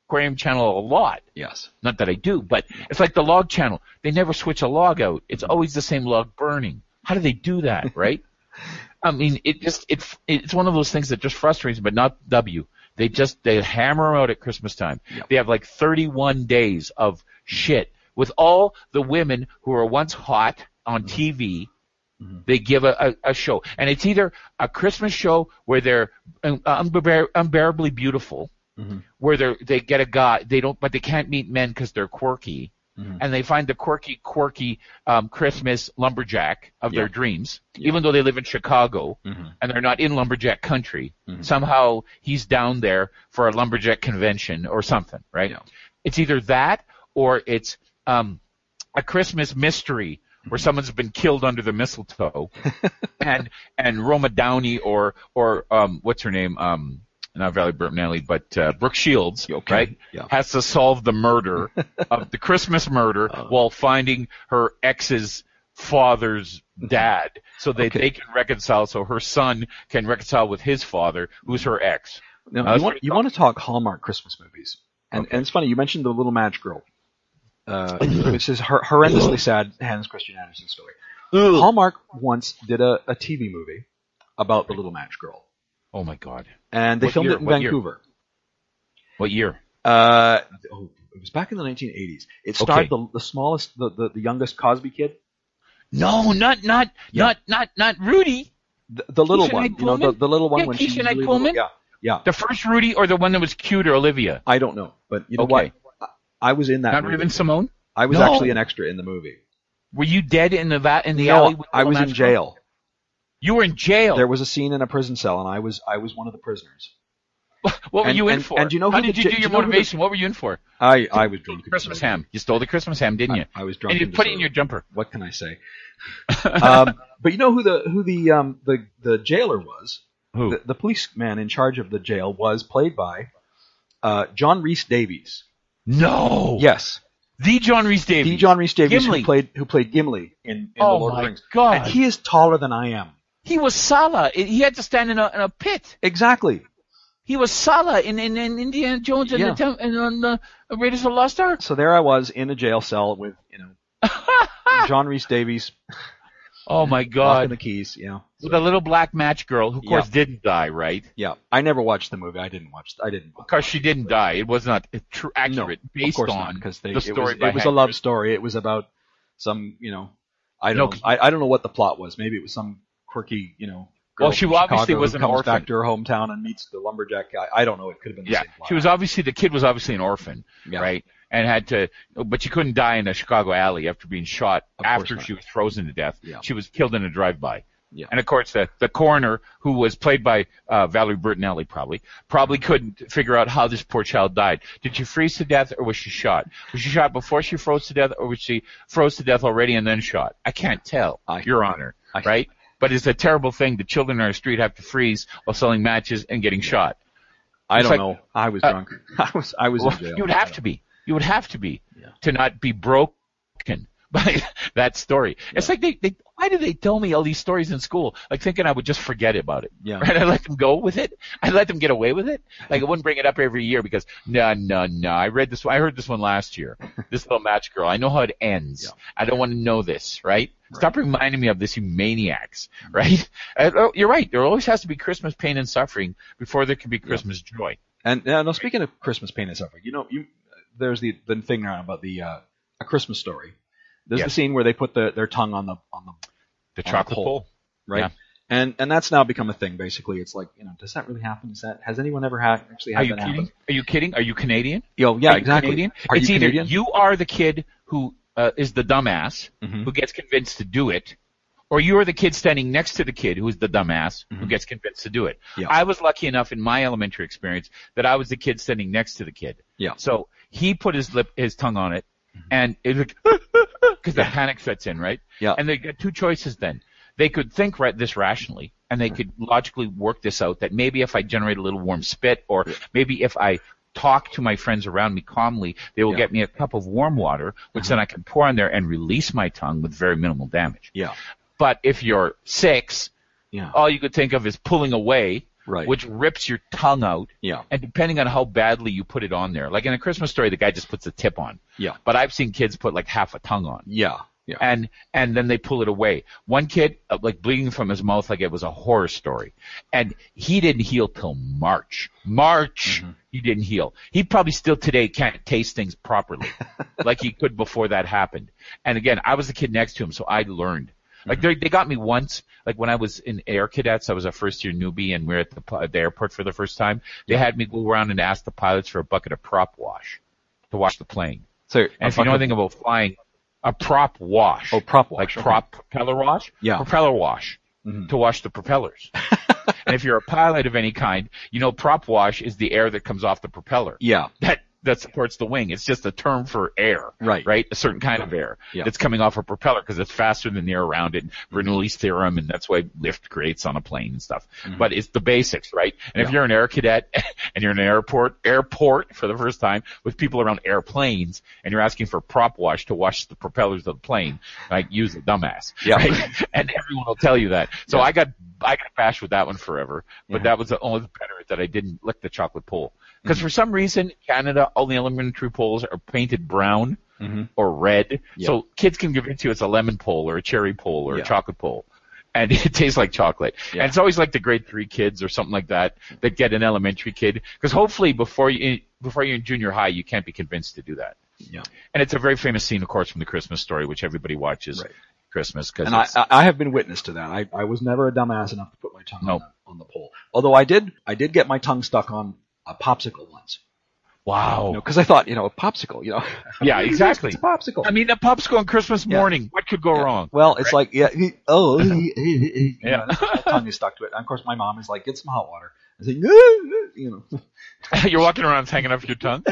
Speaker 5: Aquarium Channel a lot.
Speaker 2: Yes.
Speaker 5: Not that I do, but it's like the log channel. They never switch a log out. It's mm-hmm. always the same log burning. How do they do that, right? I mean, it just it it's one of those things that just frustrates me, but not W. They just they hammer out at Christmas time.
Speaker 2: Yep.
Speaker 5: They have like 31 days of shit with all the women who are once hot on mm-hmm. TV. They give a, a, a show, and it's either a Christmas show where they're um, unbear, unbearably beautiful,
Speaker 2: Mhm.
Speaker 5: where they they get a guy they don't, but they can't meet men because they're quirky,
Speaker 2: Mhm.
Speaker 5: and they find the quirky, quirky um, Christmas lumberjack of their dreams,
Speaker 2: Yeah.
Speaker 5: even though they live in Chicago
Speaker 2: Mhm.
Speaker 5: and they're not in lumberjack country.
Speaker 2: Mhm.
Speaker 5: Somehow he's down there for a lumberjack convention or something, right?
Speaker 2: Yeah.
Speaker 5: It's either that or it's um, a Christmas mystery where someone's been killed under the mistletoe, and and Roma Downey or or um, what's her name? Um, not Valerie Bertinelli, but uh, Brooke Shields,
Speaker 2: Okay.
Speaker 5: right?
Speaker 2: Yeah.
Speaker 5: Has to solve the murder of the Christmas murder
Speaker 2: Oh.
Speaker 5: while finding her ex's father's dad, so that
Speaker 2: Okay.
Speaker 5: they can reconcile. So her son can reconcile with his father, who's her ex.
Speaker 2: Now, you want you want to talk Hallmark Christmas movies, and and it's funny you mentioned the Little Match Girl, uh, which is hor- horrendously sad Hans Christian Andersen story. Hallmark once did a, a TV movie about the Little Match Girl,
Speaker 5: Oh my God!
Speaker 2: and they
Speaker 5: What
Speaker 2: filmed
Speaker 5: year?
Speaker 2: it in
Speaker 5: What year?
Speaker 2: Vancouver.
Speaker 5: What year?
Speaker 2: Uh, oh, it was back in the 1980s. It starred
Speaker 5: Okay.
Speaker 2: the the smallest, the, the the youngest Cosby kid,
Speaker 5: No, not not
Speaker 2: Yeah.
Speaker 5: not not not Rudy.
Speaker 2: the, the little
Speaker 5: Keshia
Speaker 2: one,
Speaker 5: Knight
Speaker 2: you know, the,
Speaker 5: Pulliam?
Speaker 2: the little one
Speaker 5: Yeah,
Speaker 2: when
Speaker 5: Keshia
Speaker 2: she
Speaker 5: Knight
Speaker 2: really little.
Speaker 5: Pulliam?
Speaker 2: Yeah, yeah.
Speaker 5: The first Rudy or the one that was cute or Olivia?
Speaker 2: I don't know, but you know
Speaker 5: Okay.
Speaker 2: what? I, was in that.
Speaker 5: Not
Speaker 2: movie.
Speaker 5: Raven-Symoné.
Speaker 2: I was
Speaker 5: No.
Speaker 2: actually an extra in the movie.
Speaker 5: Were you dead in the va- in the
Speaker 2: no,
Speaker 5: alley? With
Speaker 2: I was in jail.
Speaker 5: You were in jail.
Speaker 2: There was a scene in a prison cell, and I was I was one of the prisoners.
Speaker 5: what were
Speaker 2: and-
Speaker 5: you in
Speaker 2: and-
Speaker 5: for?
Speaker 2: and you know
Speaker 5: How did
Speaker 2: the
Speaker 5: you do your
Speaker 2: you know who the-
Speaker 5: motivation? What were you in for?
Speaker 2: I I was drunk.
Speaker 5: Christmas ham. You stole the Christmas ham, didn't you?
Speaker 2: I, I was drunk.
Speaker 5: and you put it in your jumper.
Speaker 2: What can I say? um, but you know who the who the um, the the jailer was?
Speaker 5: Who?
Speaker 2: The, the policeman in charge of the jail was played by uh, John Rhys-Davies.
Speaker 5: No.
Speaker 2: Yes,
Speaker 5: The John Rhys-Davies.
Speaker 2: the John Rhys-Davies
Speaker 5: Gimli.
Speaker 2: who played who played Gimli in, in
Speaker 5: Oh
Speaker 2: the Lord of the Rings.
Speaker 5: God.
Speaker 2: And he is taller than I am.
Speaker 5: He was Sallah. He had to stand in a, in a pit.
Speaker 2: Exactly.
Speaker 5: He was Sallah in, in, in Indiana Jones and,
Speaker 2: Yeah.
Speaker 5: the and on the Raiders of the Lost Ark.
Speaker 2: So there I was in a jail cell with you know John Rhys-Davies
Speaker 5: Oh my God!
Speaker 2: locking the keys. yeah.
Speaker 5: With a little black match girl who, of course,
Speaker 2: Yeah.
Speaker 5: didn't die, right?
Speaker 2: Yeah, I never watched the movie. I didn't watch. I didn't.
Speaker 5: Of course, she didn't die. It was not true, accurate,
Speaker 2: of
Speaker 5: based
Speaker 2: course
Speaker 5: on
Speaker 2: not, because they
Speaker 5: the
Speaker 2: it
Speaker 5: story
Speaker 2: was,
Speaker 5: by
Speaker 2: it was a love story. It was about some, you know, I don't, know, I, I don't know what the plot was. Maybe it was some quirky, you know.
Speaker 5: Well, she obviously was an
Speaker 2: comes
Speaker 5: orphan.
Speaker 2: back to her hometown and meets the lumberjack guy. I don't know. It could have been the
Speaker 5: Yeah,
Speaker 2: same
Speaker 5: she was obviously the kid was obviously an orphan,
Speaker 2: Yeah.
Speaker 5: right? And had to, but she couldn't die in a Chicago alley after being shot
Speaker 2: Of
Speaker 5: after she was frozen to death.
Speaker 2: Yeah.
Speaker 5: She was killed in a drive-by.
Speaker 2: Yeah.
Speaker 5: And of course, the the coroner, who was played by uh, Valerie Bertinelli, probably probably
Speaker 2: Mm-hmm.
Speaker 5: couldn't figure out how this poor child died. Did she freeze to death, or was she shot? Was she shot before she froze to death, or was she froze to death already and then shot? I can't tell,
Speaker 2: I-
Speaker 5: Your Honor,
Speaker 2: I-
Speaker 5: right? But it's a terrible thing. The children on our street have to freeze while selling matches and getting shot.
Speaker 2: I
Speaker 5: it's
Speaker 2: don't
Speaker 5: like-
Speaker 2: know. I was
Speaker 5: uh,
Speaker 2: drunk. I was. I was
Speaker 5: Well, you would have to be. You would have to be
Speaker 2: Yeah.
Speaker 5: to not be broken by that story. It's like they, they, why did they tell me all these stories in school? Like thinking I would just forget about it.
Speaker 2: Yeah.
Speaker 5: Right? I let them go with it. I let them get away with it. Like I wouldn't bring it up every year because no, no, no. I read this. I heard this one last year. This little match girl. I know how it ends.
Speaker 2: Yeah.
Speaker 5: I don't want to know this. Right? Stop reminding me of this, you maniacs. Right? Oh, you're right. There always has to be Christmas pain and suffering before there can be Christmas joy.
Speaker 2: And uh, no, speaking of Christmas pain and suffering, you know, you there's the the thing around about the uh, a Christmas story. There's the scene where they put the, their tongue on the on the
Speaker 5: The
Speaker 2: On
Speaker 5: chocolate
Speaker 2: pole.
Speaker 5: pole.
Speaker 2: right?
Speaker 5: Yeah.
Speaker 2: And and that's now become a thing. Basically, it's like you know, does that really happen? Is that has anyone ever had actually
Speaker 5: Are
Speaker 2: had
Speaker 5: you
Speaker 2: that
Speaker 5: kidding?
Speaker 2: happen?
Speaker 5: Are you kidding? Are you Canadian?
Speaker 2: Yo, yeah,
Speaker 5: Are you
Speaker 2: exactly.
Speaker 5: Canadian?
Speaker 2: Are
Speaker 5: it's
Speaker 2: you
Speaker 5: either
Speaker 2: Canadian?
Speaker 5: you are the kid who uh, is the dumbass
Speaker 2: Mhm.
Speaker 5: who gets convinced to do it, or you are the kid standing next to the kid who's the dumbass who
Speaker 2: Mhm.
Speaker 5: gets convinced to do it.
Speaker 2: Yeah.
Speaker 5: I was lucky enough in my elementary experience that I was the kid standing next to the kid.
Speaker 2: Yeah.
Speaker 5: So he put his lip, his tongue on it, and it was because the panic sets in, right?
Speaker 2: Yeah.
Speaker 5: And they got two choices then. They could think right this rationally, and they could logically work this out that maybe if I generate a little warm spit, or maybe if I talk to my friends around me calmly, they will
Speaker 2: Yeah.
Speaker 5: get me a cup of warm water, which uh-huh. then I can pour on there and release my tongue with very minimal damage.
Speaker 2: Yeah,
Speaker 5: But if you're six,
Speaker 2: yeah,
Speaker 5: all you could think of is pulling away,
Speaker 2: right.
Speaker 5: which rips your tongue out.
Speaker 2: yeah,
Speaker 5: And depending on how badly you put it on there, like in a Christmas story, the guy just puts a tip on.
Speaker 2: Yeah.
Speaker 5: But I've seen kids put like half a tongue on
Speaker 2: yeah, yeah.
Speaker 5: and and then they pull it away. One kid uh, like bleeding from his mouth like it was a horror story, and he didn't heal till March. March
Speaker 2: Mm-hmm.
Speaker 5: he didn't heal. He probably still today can't taste things properly, like he could before that happened. And again, I was the kid next to him, so I learned. Like
Speaker 2: Mm-hmm.
Speaker 5: they they got me once, like when I was in Air Cadets, I was a first year newbie, and we were at the, the airport for the first time. They had me go around and ask the pilots for a bucket of prop wash to wash the plane.
Speaker 2: so,
Speaker 5: And if you know anything about flying, a prop wash.
Speaker 2: oh, prop wash,
Speaker 5: like
Speaker 2: okay.
Speaker 5: prop propeller wash?
Speaker 2: Yeah.
Speaker 5: Propeller wash.
Speaker 2: Mhm.
Speaker 5: To wash the propellers. and if you're a pilot of any kind, you know prop wash is the air that comes off the propeller.
Speaker 2: Yeah,
Speaker 5: That that supports the wing. It's just a term for air.
Speaker 2: Right.
Speaker 5: Right? A certain kind of air
Speaker 2: Yeah.
Speaker 5: that's coming off a propeller because it's faster than the air around it. Bernoulli's theorem, and that's why lift creates on a plane and stuff. But it's the basics, right? And if
Speaker 2: Mm-hmm.
Speaker 5: You're an air cadet and you're in an airport, airport for the first time with people around airplanes and you're asking for prop wash to wash the propellers of the plane, like use a dumbass.
Speaker 2: Yeah.
Speaker 5: Right? And everyone will tell you that. So
Speaker 2: Yeah.
Speaker 5: I got, I got bashed with that one forever, but
Speaker 2: Yeah.
Speaker 5: that was the only better that I didn't lick the chocolate pole.
Speaker 2: Mm-hmm.
Speaker 5: Because for some reason, Canada, all the elementary poles are painted brown
Speaker 2: Mhm.
Speaker 5: or red.
Speaker 2: Yeah.
Speaker 5: So kids can convince you it's a lemon pole or a cherry pole or
Speaker 2: Yeah.
Speaker 5: a chocolate pole. And it tastes like chocolate.
Speaker 2: Yeah.
Speaker 5: And it's always like the grade three kids or something like that that get an elementary kid. Because hopefully before you, before you're in junior high, you can't be convinced to do that.
Speaker 2: Yeah.
Speaker 5: And it's a very famous scene, of course, from the Christmas story, which everybody watches
Speaker 2: Right.
Speaker 5: Christmas. Cause
Speaker 2: and I, I have been witness to that. I, I was never a dumbass enough to put my tongue
Speaker 5: No.
Speaker 2: on, the, on the pole. Although I did I did get my tongue stuck on a popsicle once.
Speaker 5: Wow.
Speaker 2: Because I thought, you know, a popsicle, you know.
Speaker 5: Yeah, exactly.
Speaker 2: It's a popsicle.
Speaker 5: I mean, a popsicle on Christmas
Speaker 2: Yeah.
Speaker 5: morning. What could go wrong?
Speaker 2: Well, it's like, yeah, he- oh,
Speaker 5: Yeah.
Speaker 2: yeah. My tongue is stuck to it. And of course, my mom is like, get some hot water. I say, you know,
Speaker 5: You're walking around hanging off your tongue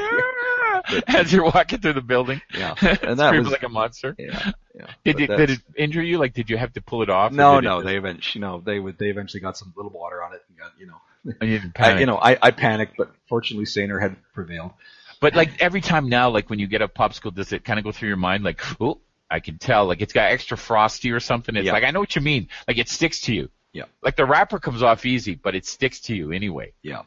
Speaker 5: as you're walking through the building.
Speaker 2: yeah. And that was,
Speaker 5: like a monster.
Speaker 2: yeah, yeah.
Speaker 5: Did it, did it injure you? Like, did you have to pull it off?
Speaker 2: No, no, they eventually, you know, they would, they eventually got some little water on it and got, you know,
Speaker 5: you didn't
Speaker 2: I, you know, I, I panicked, but fortunately, saner had prevailed.
Speaker 5: But like every time now, like when you get a popsicle, does it kind of go through your mind like, oh, I can tell, like it's got extra frosty or something. It's
Speaker 2: Yeah.
Speaker 5: like I know what you mean. Like it sticks to you.
Speaker 2: Yeah.
Speaker 5: Like the wrapper comes off easy, but it sticks to you anyway.
Speaker 2: Yeah.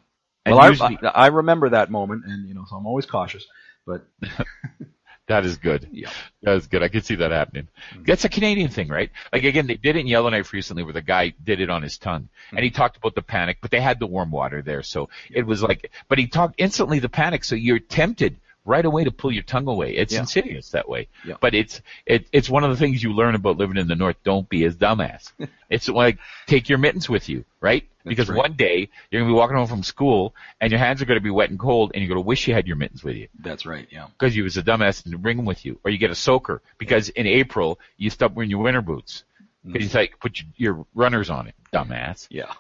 Speaker 5: And
Speaker 2: well,
Speaker 5: usually-
Speaker 2: I, I remember that moment, and you know, so I'm always cautious. But
Speaker 5: That is good.
Speaker 2: yeah,
Speaker 5: That is good. I could see that happening.
Speaker 2: Mm-hmm.
Speaker 5: That's a Canadian thing, right? Like again, they did it in Yellowknife recently where the guy did it on his tongue. And
Speaker 2: Mm-hmm.
Speaker 5: he talked about the panic, but they had the warm water there. So it was like, but he talked instantly the panic. So you're tempted right away to pull your tongue away. It's
Speaker 2: Yeah.
Speaker 5: insidious that way.
Speaker 2: Yeah.
Speaker 5: But it's, it, it's one of the things you learn about living in the North. Don't be as dumbass. it's like, take your mittens with you, right? because
Speaker 2: right.
Speaker 5: one day you're going to be walking home from school and your hands are going to be wet and cold and you're going to wish you had your mittens with you
Speaker 2: that's right. Yeah,
Speaker 5: because you was a dumbass and bring them with you, or you get a soaker because in April you stop wearing your winter boots mm-hmm. because you like put your, runners on it, dumbass.
Speaker 2: yeah,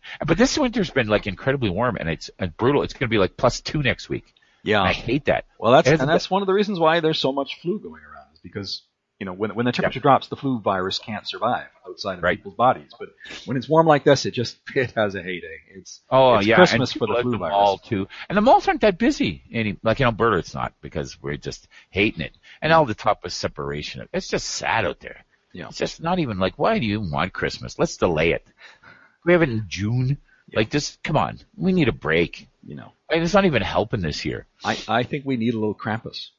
Speaker 5: but this winter's been like incredibly warm and it's brutal. It's going to be like plus two next week.
Speaker 2: Yeah.
Speaker 5: I hate that.
Speaker 2: Well, that's and that's one of the reasons why there's so much flu going around is because you know when when the temperature drops, the flu virus can't survive outside of
Speaker 5: Right.
Speaker 2: people's bodies. But when it's warm like this, it just it has a heyday. It's
Speaker 5: Oh
Speaker 2: it's
Speaker 5: yeah,
Speaker 2: Christmas for the flu
Speaker 5: the
Speaker 2: virus.
Speaker 5: mall too, and the malls aren't that busy. Any like in Alberta, it's not because we're just hating it, and mm-hmm. all the talk of separation. It's just sad out there.
Speaker 2: Yeah.
Speaker 5: It's just not even like, why do you want Christmas? Let's delay it. We have it in June. Like, just come on. We need a break.
Speaker 2: You know,
Speaker 5: And it's not even helping this year.
Speaker 2: I I think we need a little Krampus.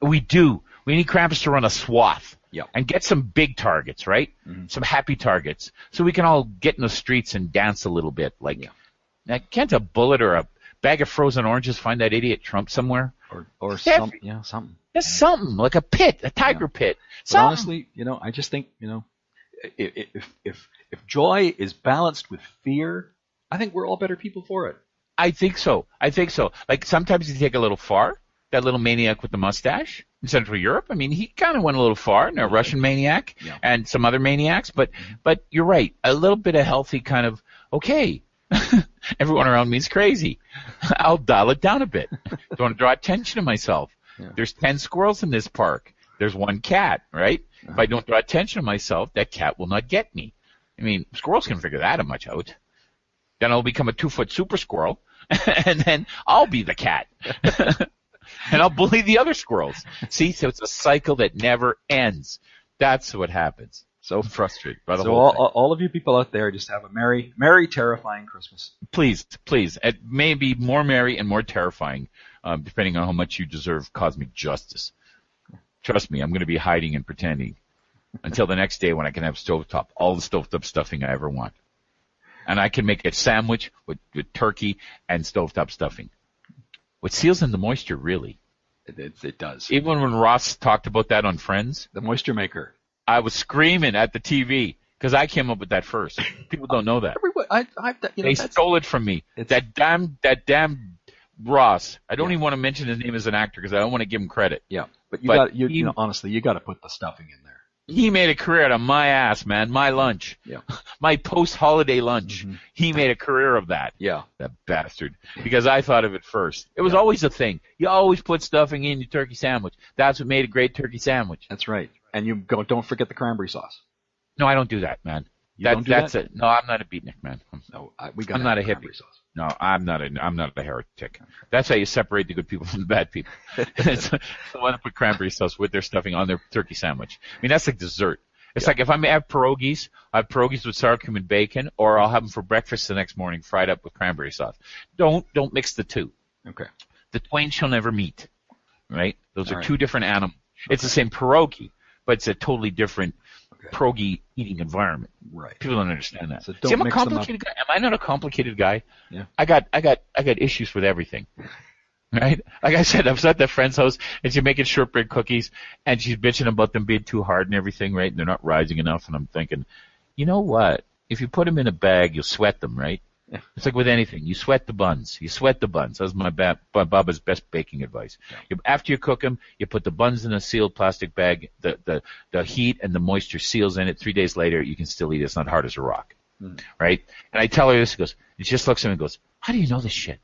Speaker 5: We do. We need Krampus to run a swath.
Speaker 2: Yep.
Speaker 5: And get some big targets, right?
Speaker 2: Mm-hmm.
Speaker 5: Some happy targets. So we can all get in the streets and dance a little bit. Like,
Speaker 2: Yeah.
Speaker 5: now, can't a bullet or a bag of frozen oranges find that idiot Trump somewhere?
Speaker 2: Or or
Speaker 5: Steph-
Speaker 2: some yeah something.
Speaker 5: Just something, like a pit, a tiger pit.
Speaker 2: But honestly, you know, I just think you know, i- i- if if if joy is balanced with fear, I think we're all better people for it.
Speaker 5: I think so. I think so. Like sometimes you take a little far. That little maniac with the mustache in Central Europe. I mean, he kind of went a little far. A Russian maniac
Speaker 2: Yeah.
Speaker 5: and some other maniacs. But mm-hmm. but you're right. A little bit of healthy kind of okay. Everyone around me is crazy. I'll dial it down a bit. Don't want to draw attention to myself.
Speaker 2: Yeah.
Speaker 5: There's ten squirrels in this park. There's one cat, right? Uh-huh. If I don't draw attention to myself, that cat will not get me. I mean, squirrels can figure that much out. Then I'll become a two foot super squirrel, and then I'll be the cat. and I'll bully the other squirrels. See, so it's a cycle that never ends. That's what happens. So frustrated by the
Speaker 2: So
Speaker 5: whole
Speaker 2: all,
Speaker 5: thing.
Speaker 2: all of you people out there, just have a merry, merry, terrifying Christmas.
Speaker 5: Please, please. It may be more merry and more terrifying, um, depending on how much you deserve cosmic justice. Trust me, I'm going to be hiding and pretending until the next day when I can have stovetop, all the stovetop stuffing I ever want. And I can make a sandwich with, with turkey and stovetop stuffing. What seals in the moisture, really.
Speaker 2: It, it, it does.
Speaker 5: Even when Ross talked about that on Friends,
Speaker 2: the moisture maker.
Speaker 5: I was screaming at the TV because I came up with that first. People don't know that.
Speaker 2: Everybody, I, I, you know,
Speaker 5: They stole it from me. That damn, that damn Ross. I don't even want to mention his name as an actor because I don't want to give him credit.
Speaker 2: yeah, but you
Speaker 5: but
Speaker 2: got you,
Speaker 5: he-
Speaker 2: you know, honestly, you got to put the stuffing in there.
Speaker 5: He made a career out of my ass, man. My lunch.
Speaker 2: Yeah.
Speaker 5: My post-holiday lunch.
Speaker 2: Mhm.
Speaker 5: He made a career of that.
Speaker 2: Yeah,
Speaker 5: That bastard. Because I thought of it first. It was always a thing. You always put stuffing in your turkey sandwich. That's what made a great turkey sandwich.
Speaker 2: that's right. And you go, don't forget the cranberry sauce.
Speaker 5: No, I don't do that, man.
Speaker 2: You
Speaker 5: That-
Speaker 2: don't do
Speaker 5: that's
Speaker 2: that?
Speaker 5: it. No, I'm not a beatnik, man.
Speaker 2: No, I, we got.
Speaker 5: I'm not a hippie.
Speaker 2: Sauce.
Speaker 5: No, I'm not a I'm not a heretic. That's how you separate the good people from the bad people. it's the one that put cranberry sauce with their stuffing on their turkey sandwich. I mean, that's like dessert. It's like if I may have pierogies, I have pierogies with sour cream and bacon, or I'll have them for breakfast the next morning, fried up with cranberry sauce. Don't don't mix the two.
Speaker 2: Okay.
Speaker 5: The twain shall never meet. Right? Those
Speaker 2: All
Speaker 5: are
Speaker 2: right.
Speaker 5: two different animals. It's the same pierogi, but it's a totally different
Speaker 2: Okay.
Speaker 5: pierogi eating environment.
Speaker 2: Right.
Speaker 5: People don't understand that.
Speaker 2: So
Speaker 5: See,
Speaker 2: don't
Speaker 5: I'm a complicated guy. Am I not a complicated guy?
Speaker 2: Yeah.
Speaker 5: I got, I got, I got issues with everything. Right? Like I said, I was at that friend's house and she's making shortbread cookies and she's bitching about them being too hard and everything, right? And they're not rising enough. And I'm thinking, you know what? If you put them in a bag, you'll sweat them, right? It's like with anything. You sweat the buns. You sweat the buns. That's my ba- ba- Baba's best baking advice. You, after you cook them, you put the buns in a sealed plastic bag. The, the, the heat and the moisture seals in it. Three days later, you can still eat it. It's not hard as a rock. Hmm. Right? And I tell her this, she goes, and she just looks at me and goes, how do you know this shit?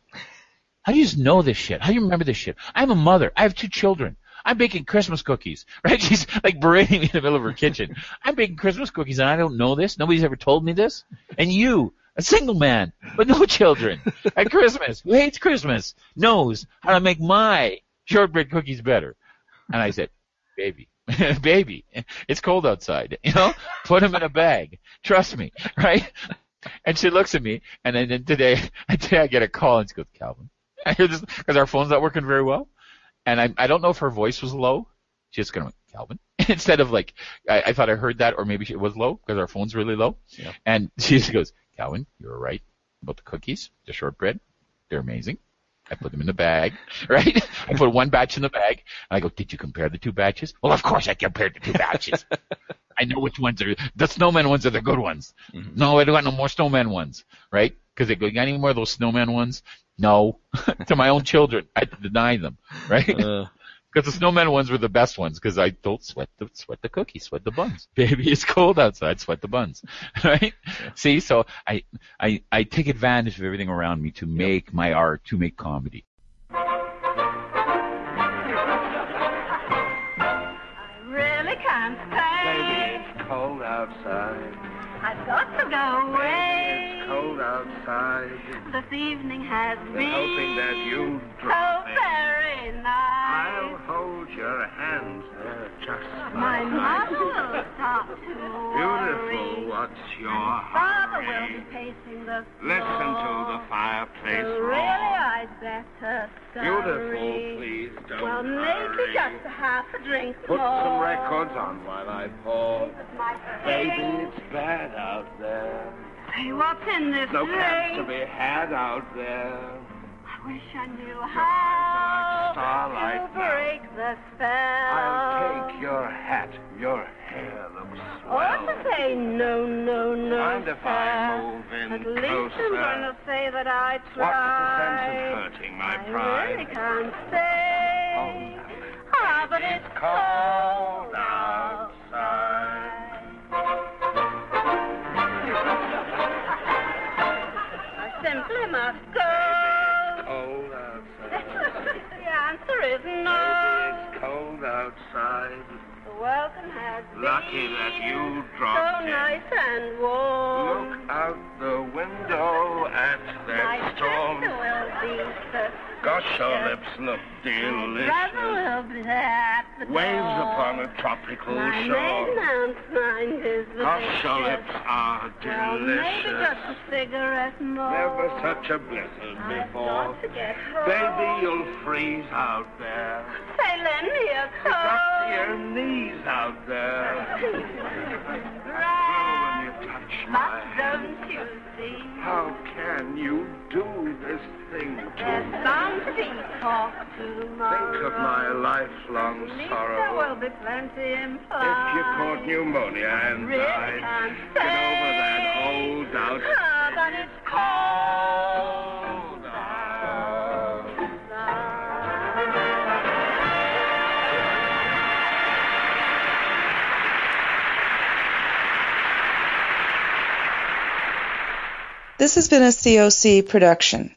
Speaker 5: How do you just know this shit? How do you remember this shit? I'm a mother. I have two children. I'm baking Christmas cookies, right? She's like berating me in the middle of her kitchen. I'm baking Christmas cookies and I don't know this. Nobody's ever told me this. And you, a single man, with no children, at Christmas, who hates Christmas, knows how to make my shortbread cookies better. And I said, baby, baby, it's cold outside, you know? Put them in a bag. Trust me, right? And she looks at me, and then, then today, today I get a call, and she goes, Calvin, I hear this, because our phone's not working very well. And I, I don't know if her voice was low. She just of went, Calvin, instead of like, I, I thought I heard that, or maybe it was low, because our phone's really low.
Speaker 2: Yeah.
Speaker 5: And she just goes, Calvin, you were right about the cookies, the shortbread. They're amazing. I put them in the bag, right? I put one batch in the bag, and I go, did you compare the two batches? Well, of course I compared the two batches. I know which ones are, the snowman ones are the good ones. No, I don't got no more snowman ones, right? Because they go, you got any more of those snowman ones? No. to my own children. I deny them, right?
Speaker 2: Uh,
Speaker 5: Because the snowman ones were the best ones because I don't sweat the sweat the cookies, sweat the buns. Baby, it's cold outside, sweat the buns, right? See, so I I I take advantage of everything around me to make my art, to make comedy.
Speaker 9: I really can't stay.
Speaker 3: It's cold outside.
Speaker 9: I've got to go away.
Speaker 3: It's cold outside.
Speaker 9: This evening has
Speaker 3: Been
Speaker 9: been
Speaker 3: hoping that you'd in.
Speaker 9: very
Speaker 3: I'll hold your hands there just
Speaker 9: My mother will to
Speaker 3: Beautiful, what's your
Speaker 9: Father will be pacing the floor.
Speaker 3: Listen to the fireplace
Speaker 9: So really,
Speaker 3: roar.
Speaker 9: I'd better
Speaker 3: Beautiful, please don't
Speaker 9: Well, maybe
Speaker 3: hurry.
Speaker 9: just a half a drink
Speaker 3: Put
Speaker 9: more.
Speaker 3: some records on while I pour. Baby, it's bad out there.
Speaker 9: Say what's in this
Speaker 3: No cabs to be had out there.
Speaker 9: I wish I knew how
Speaker 3: like starlight
Speaker 9: to
Speaker 3: now.
Speaker 9: break the spell.
Speaker 3: I'll take your hat. Your hair looks
Speaker 9: Or
Speaker 3: swell.
Speaker 9: to say no, no, no,
Speaker 3: Mind if I
Speaker 9: sir.
Speaker 3: move in
Speaker 9: At least? I'm gonna say that I
Speaker 3: What's
Speaker 9: tried.
Speaker 3: the sense of hurting my
Speaker 9: I
Speaker 3: pride?
Speaker 9: really can't say. Ah, but it's
Speaker 3: cold
Speaker 9: cold
Speaker 3: outside.
Speaker 9: I simply must go. The answer is
Speaker 3: it's cold outside.
Speaker 9: The welcome has
Speaker 3: Lucky
Speaker 9: been
Speaker 3: that you
Speaker 9: so
Speaker 3: dropped in.
Speaker 9: nice and warm.
Speaker 3: Look out the window at
Speaker 9: My
Speaker 3: that storm.
Speaker 9: sister will be.
Speaker 3: Gosh, your lips look delicious.
Speaker 9: will be at the
Speaker 3: Waves upon a tropical
Speaker 9: My
Speaker 3: shore.
Speaker 9: aunt's mind is
Speaker 3: Gosh, your lips are
Speaker 9: Well, maybe just
Speaker 3: delicious.
Speaker 9: a cigarette more.
Speaker 3: Never such a blizzard before.
Speaker 9: got to get home.
Speaker 3: Baby, you'll freeze out there.
Speaker 9: Say, lend me a
Speaker 3: It's up to your knees out there.
Speaker 9: Right.
Speaker 3: When you touch my
Speaker 9: But
Speaker 3: hand.
Speaker 9: don't you see?
Speaker 3: How can you do this thing to
Speaker 9: There's
Speaker 3: me?
Speaker 9: be talk tomorrow.
Speaker 3: Think of my lifelong
Speaker 9: At least there will be plenty implied.
Speaker 3: If you caught pneumonia and
Speaker 9: Really
Speaker 3: died, get over that old doubt.
Speaker 9: Ah, but it's
Speaker 3: Cold
Speaker 10: This has been a COC production.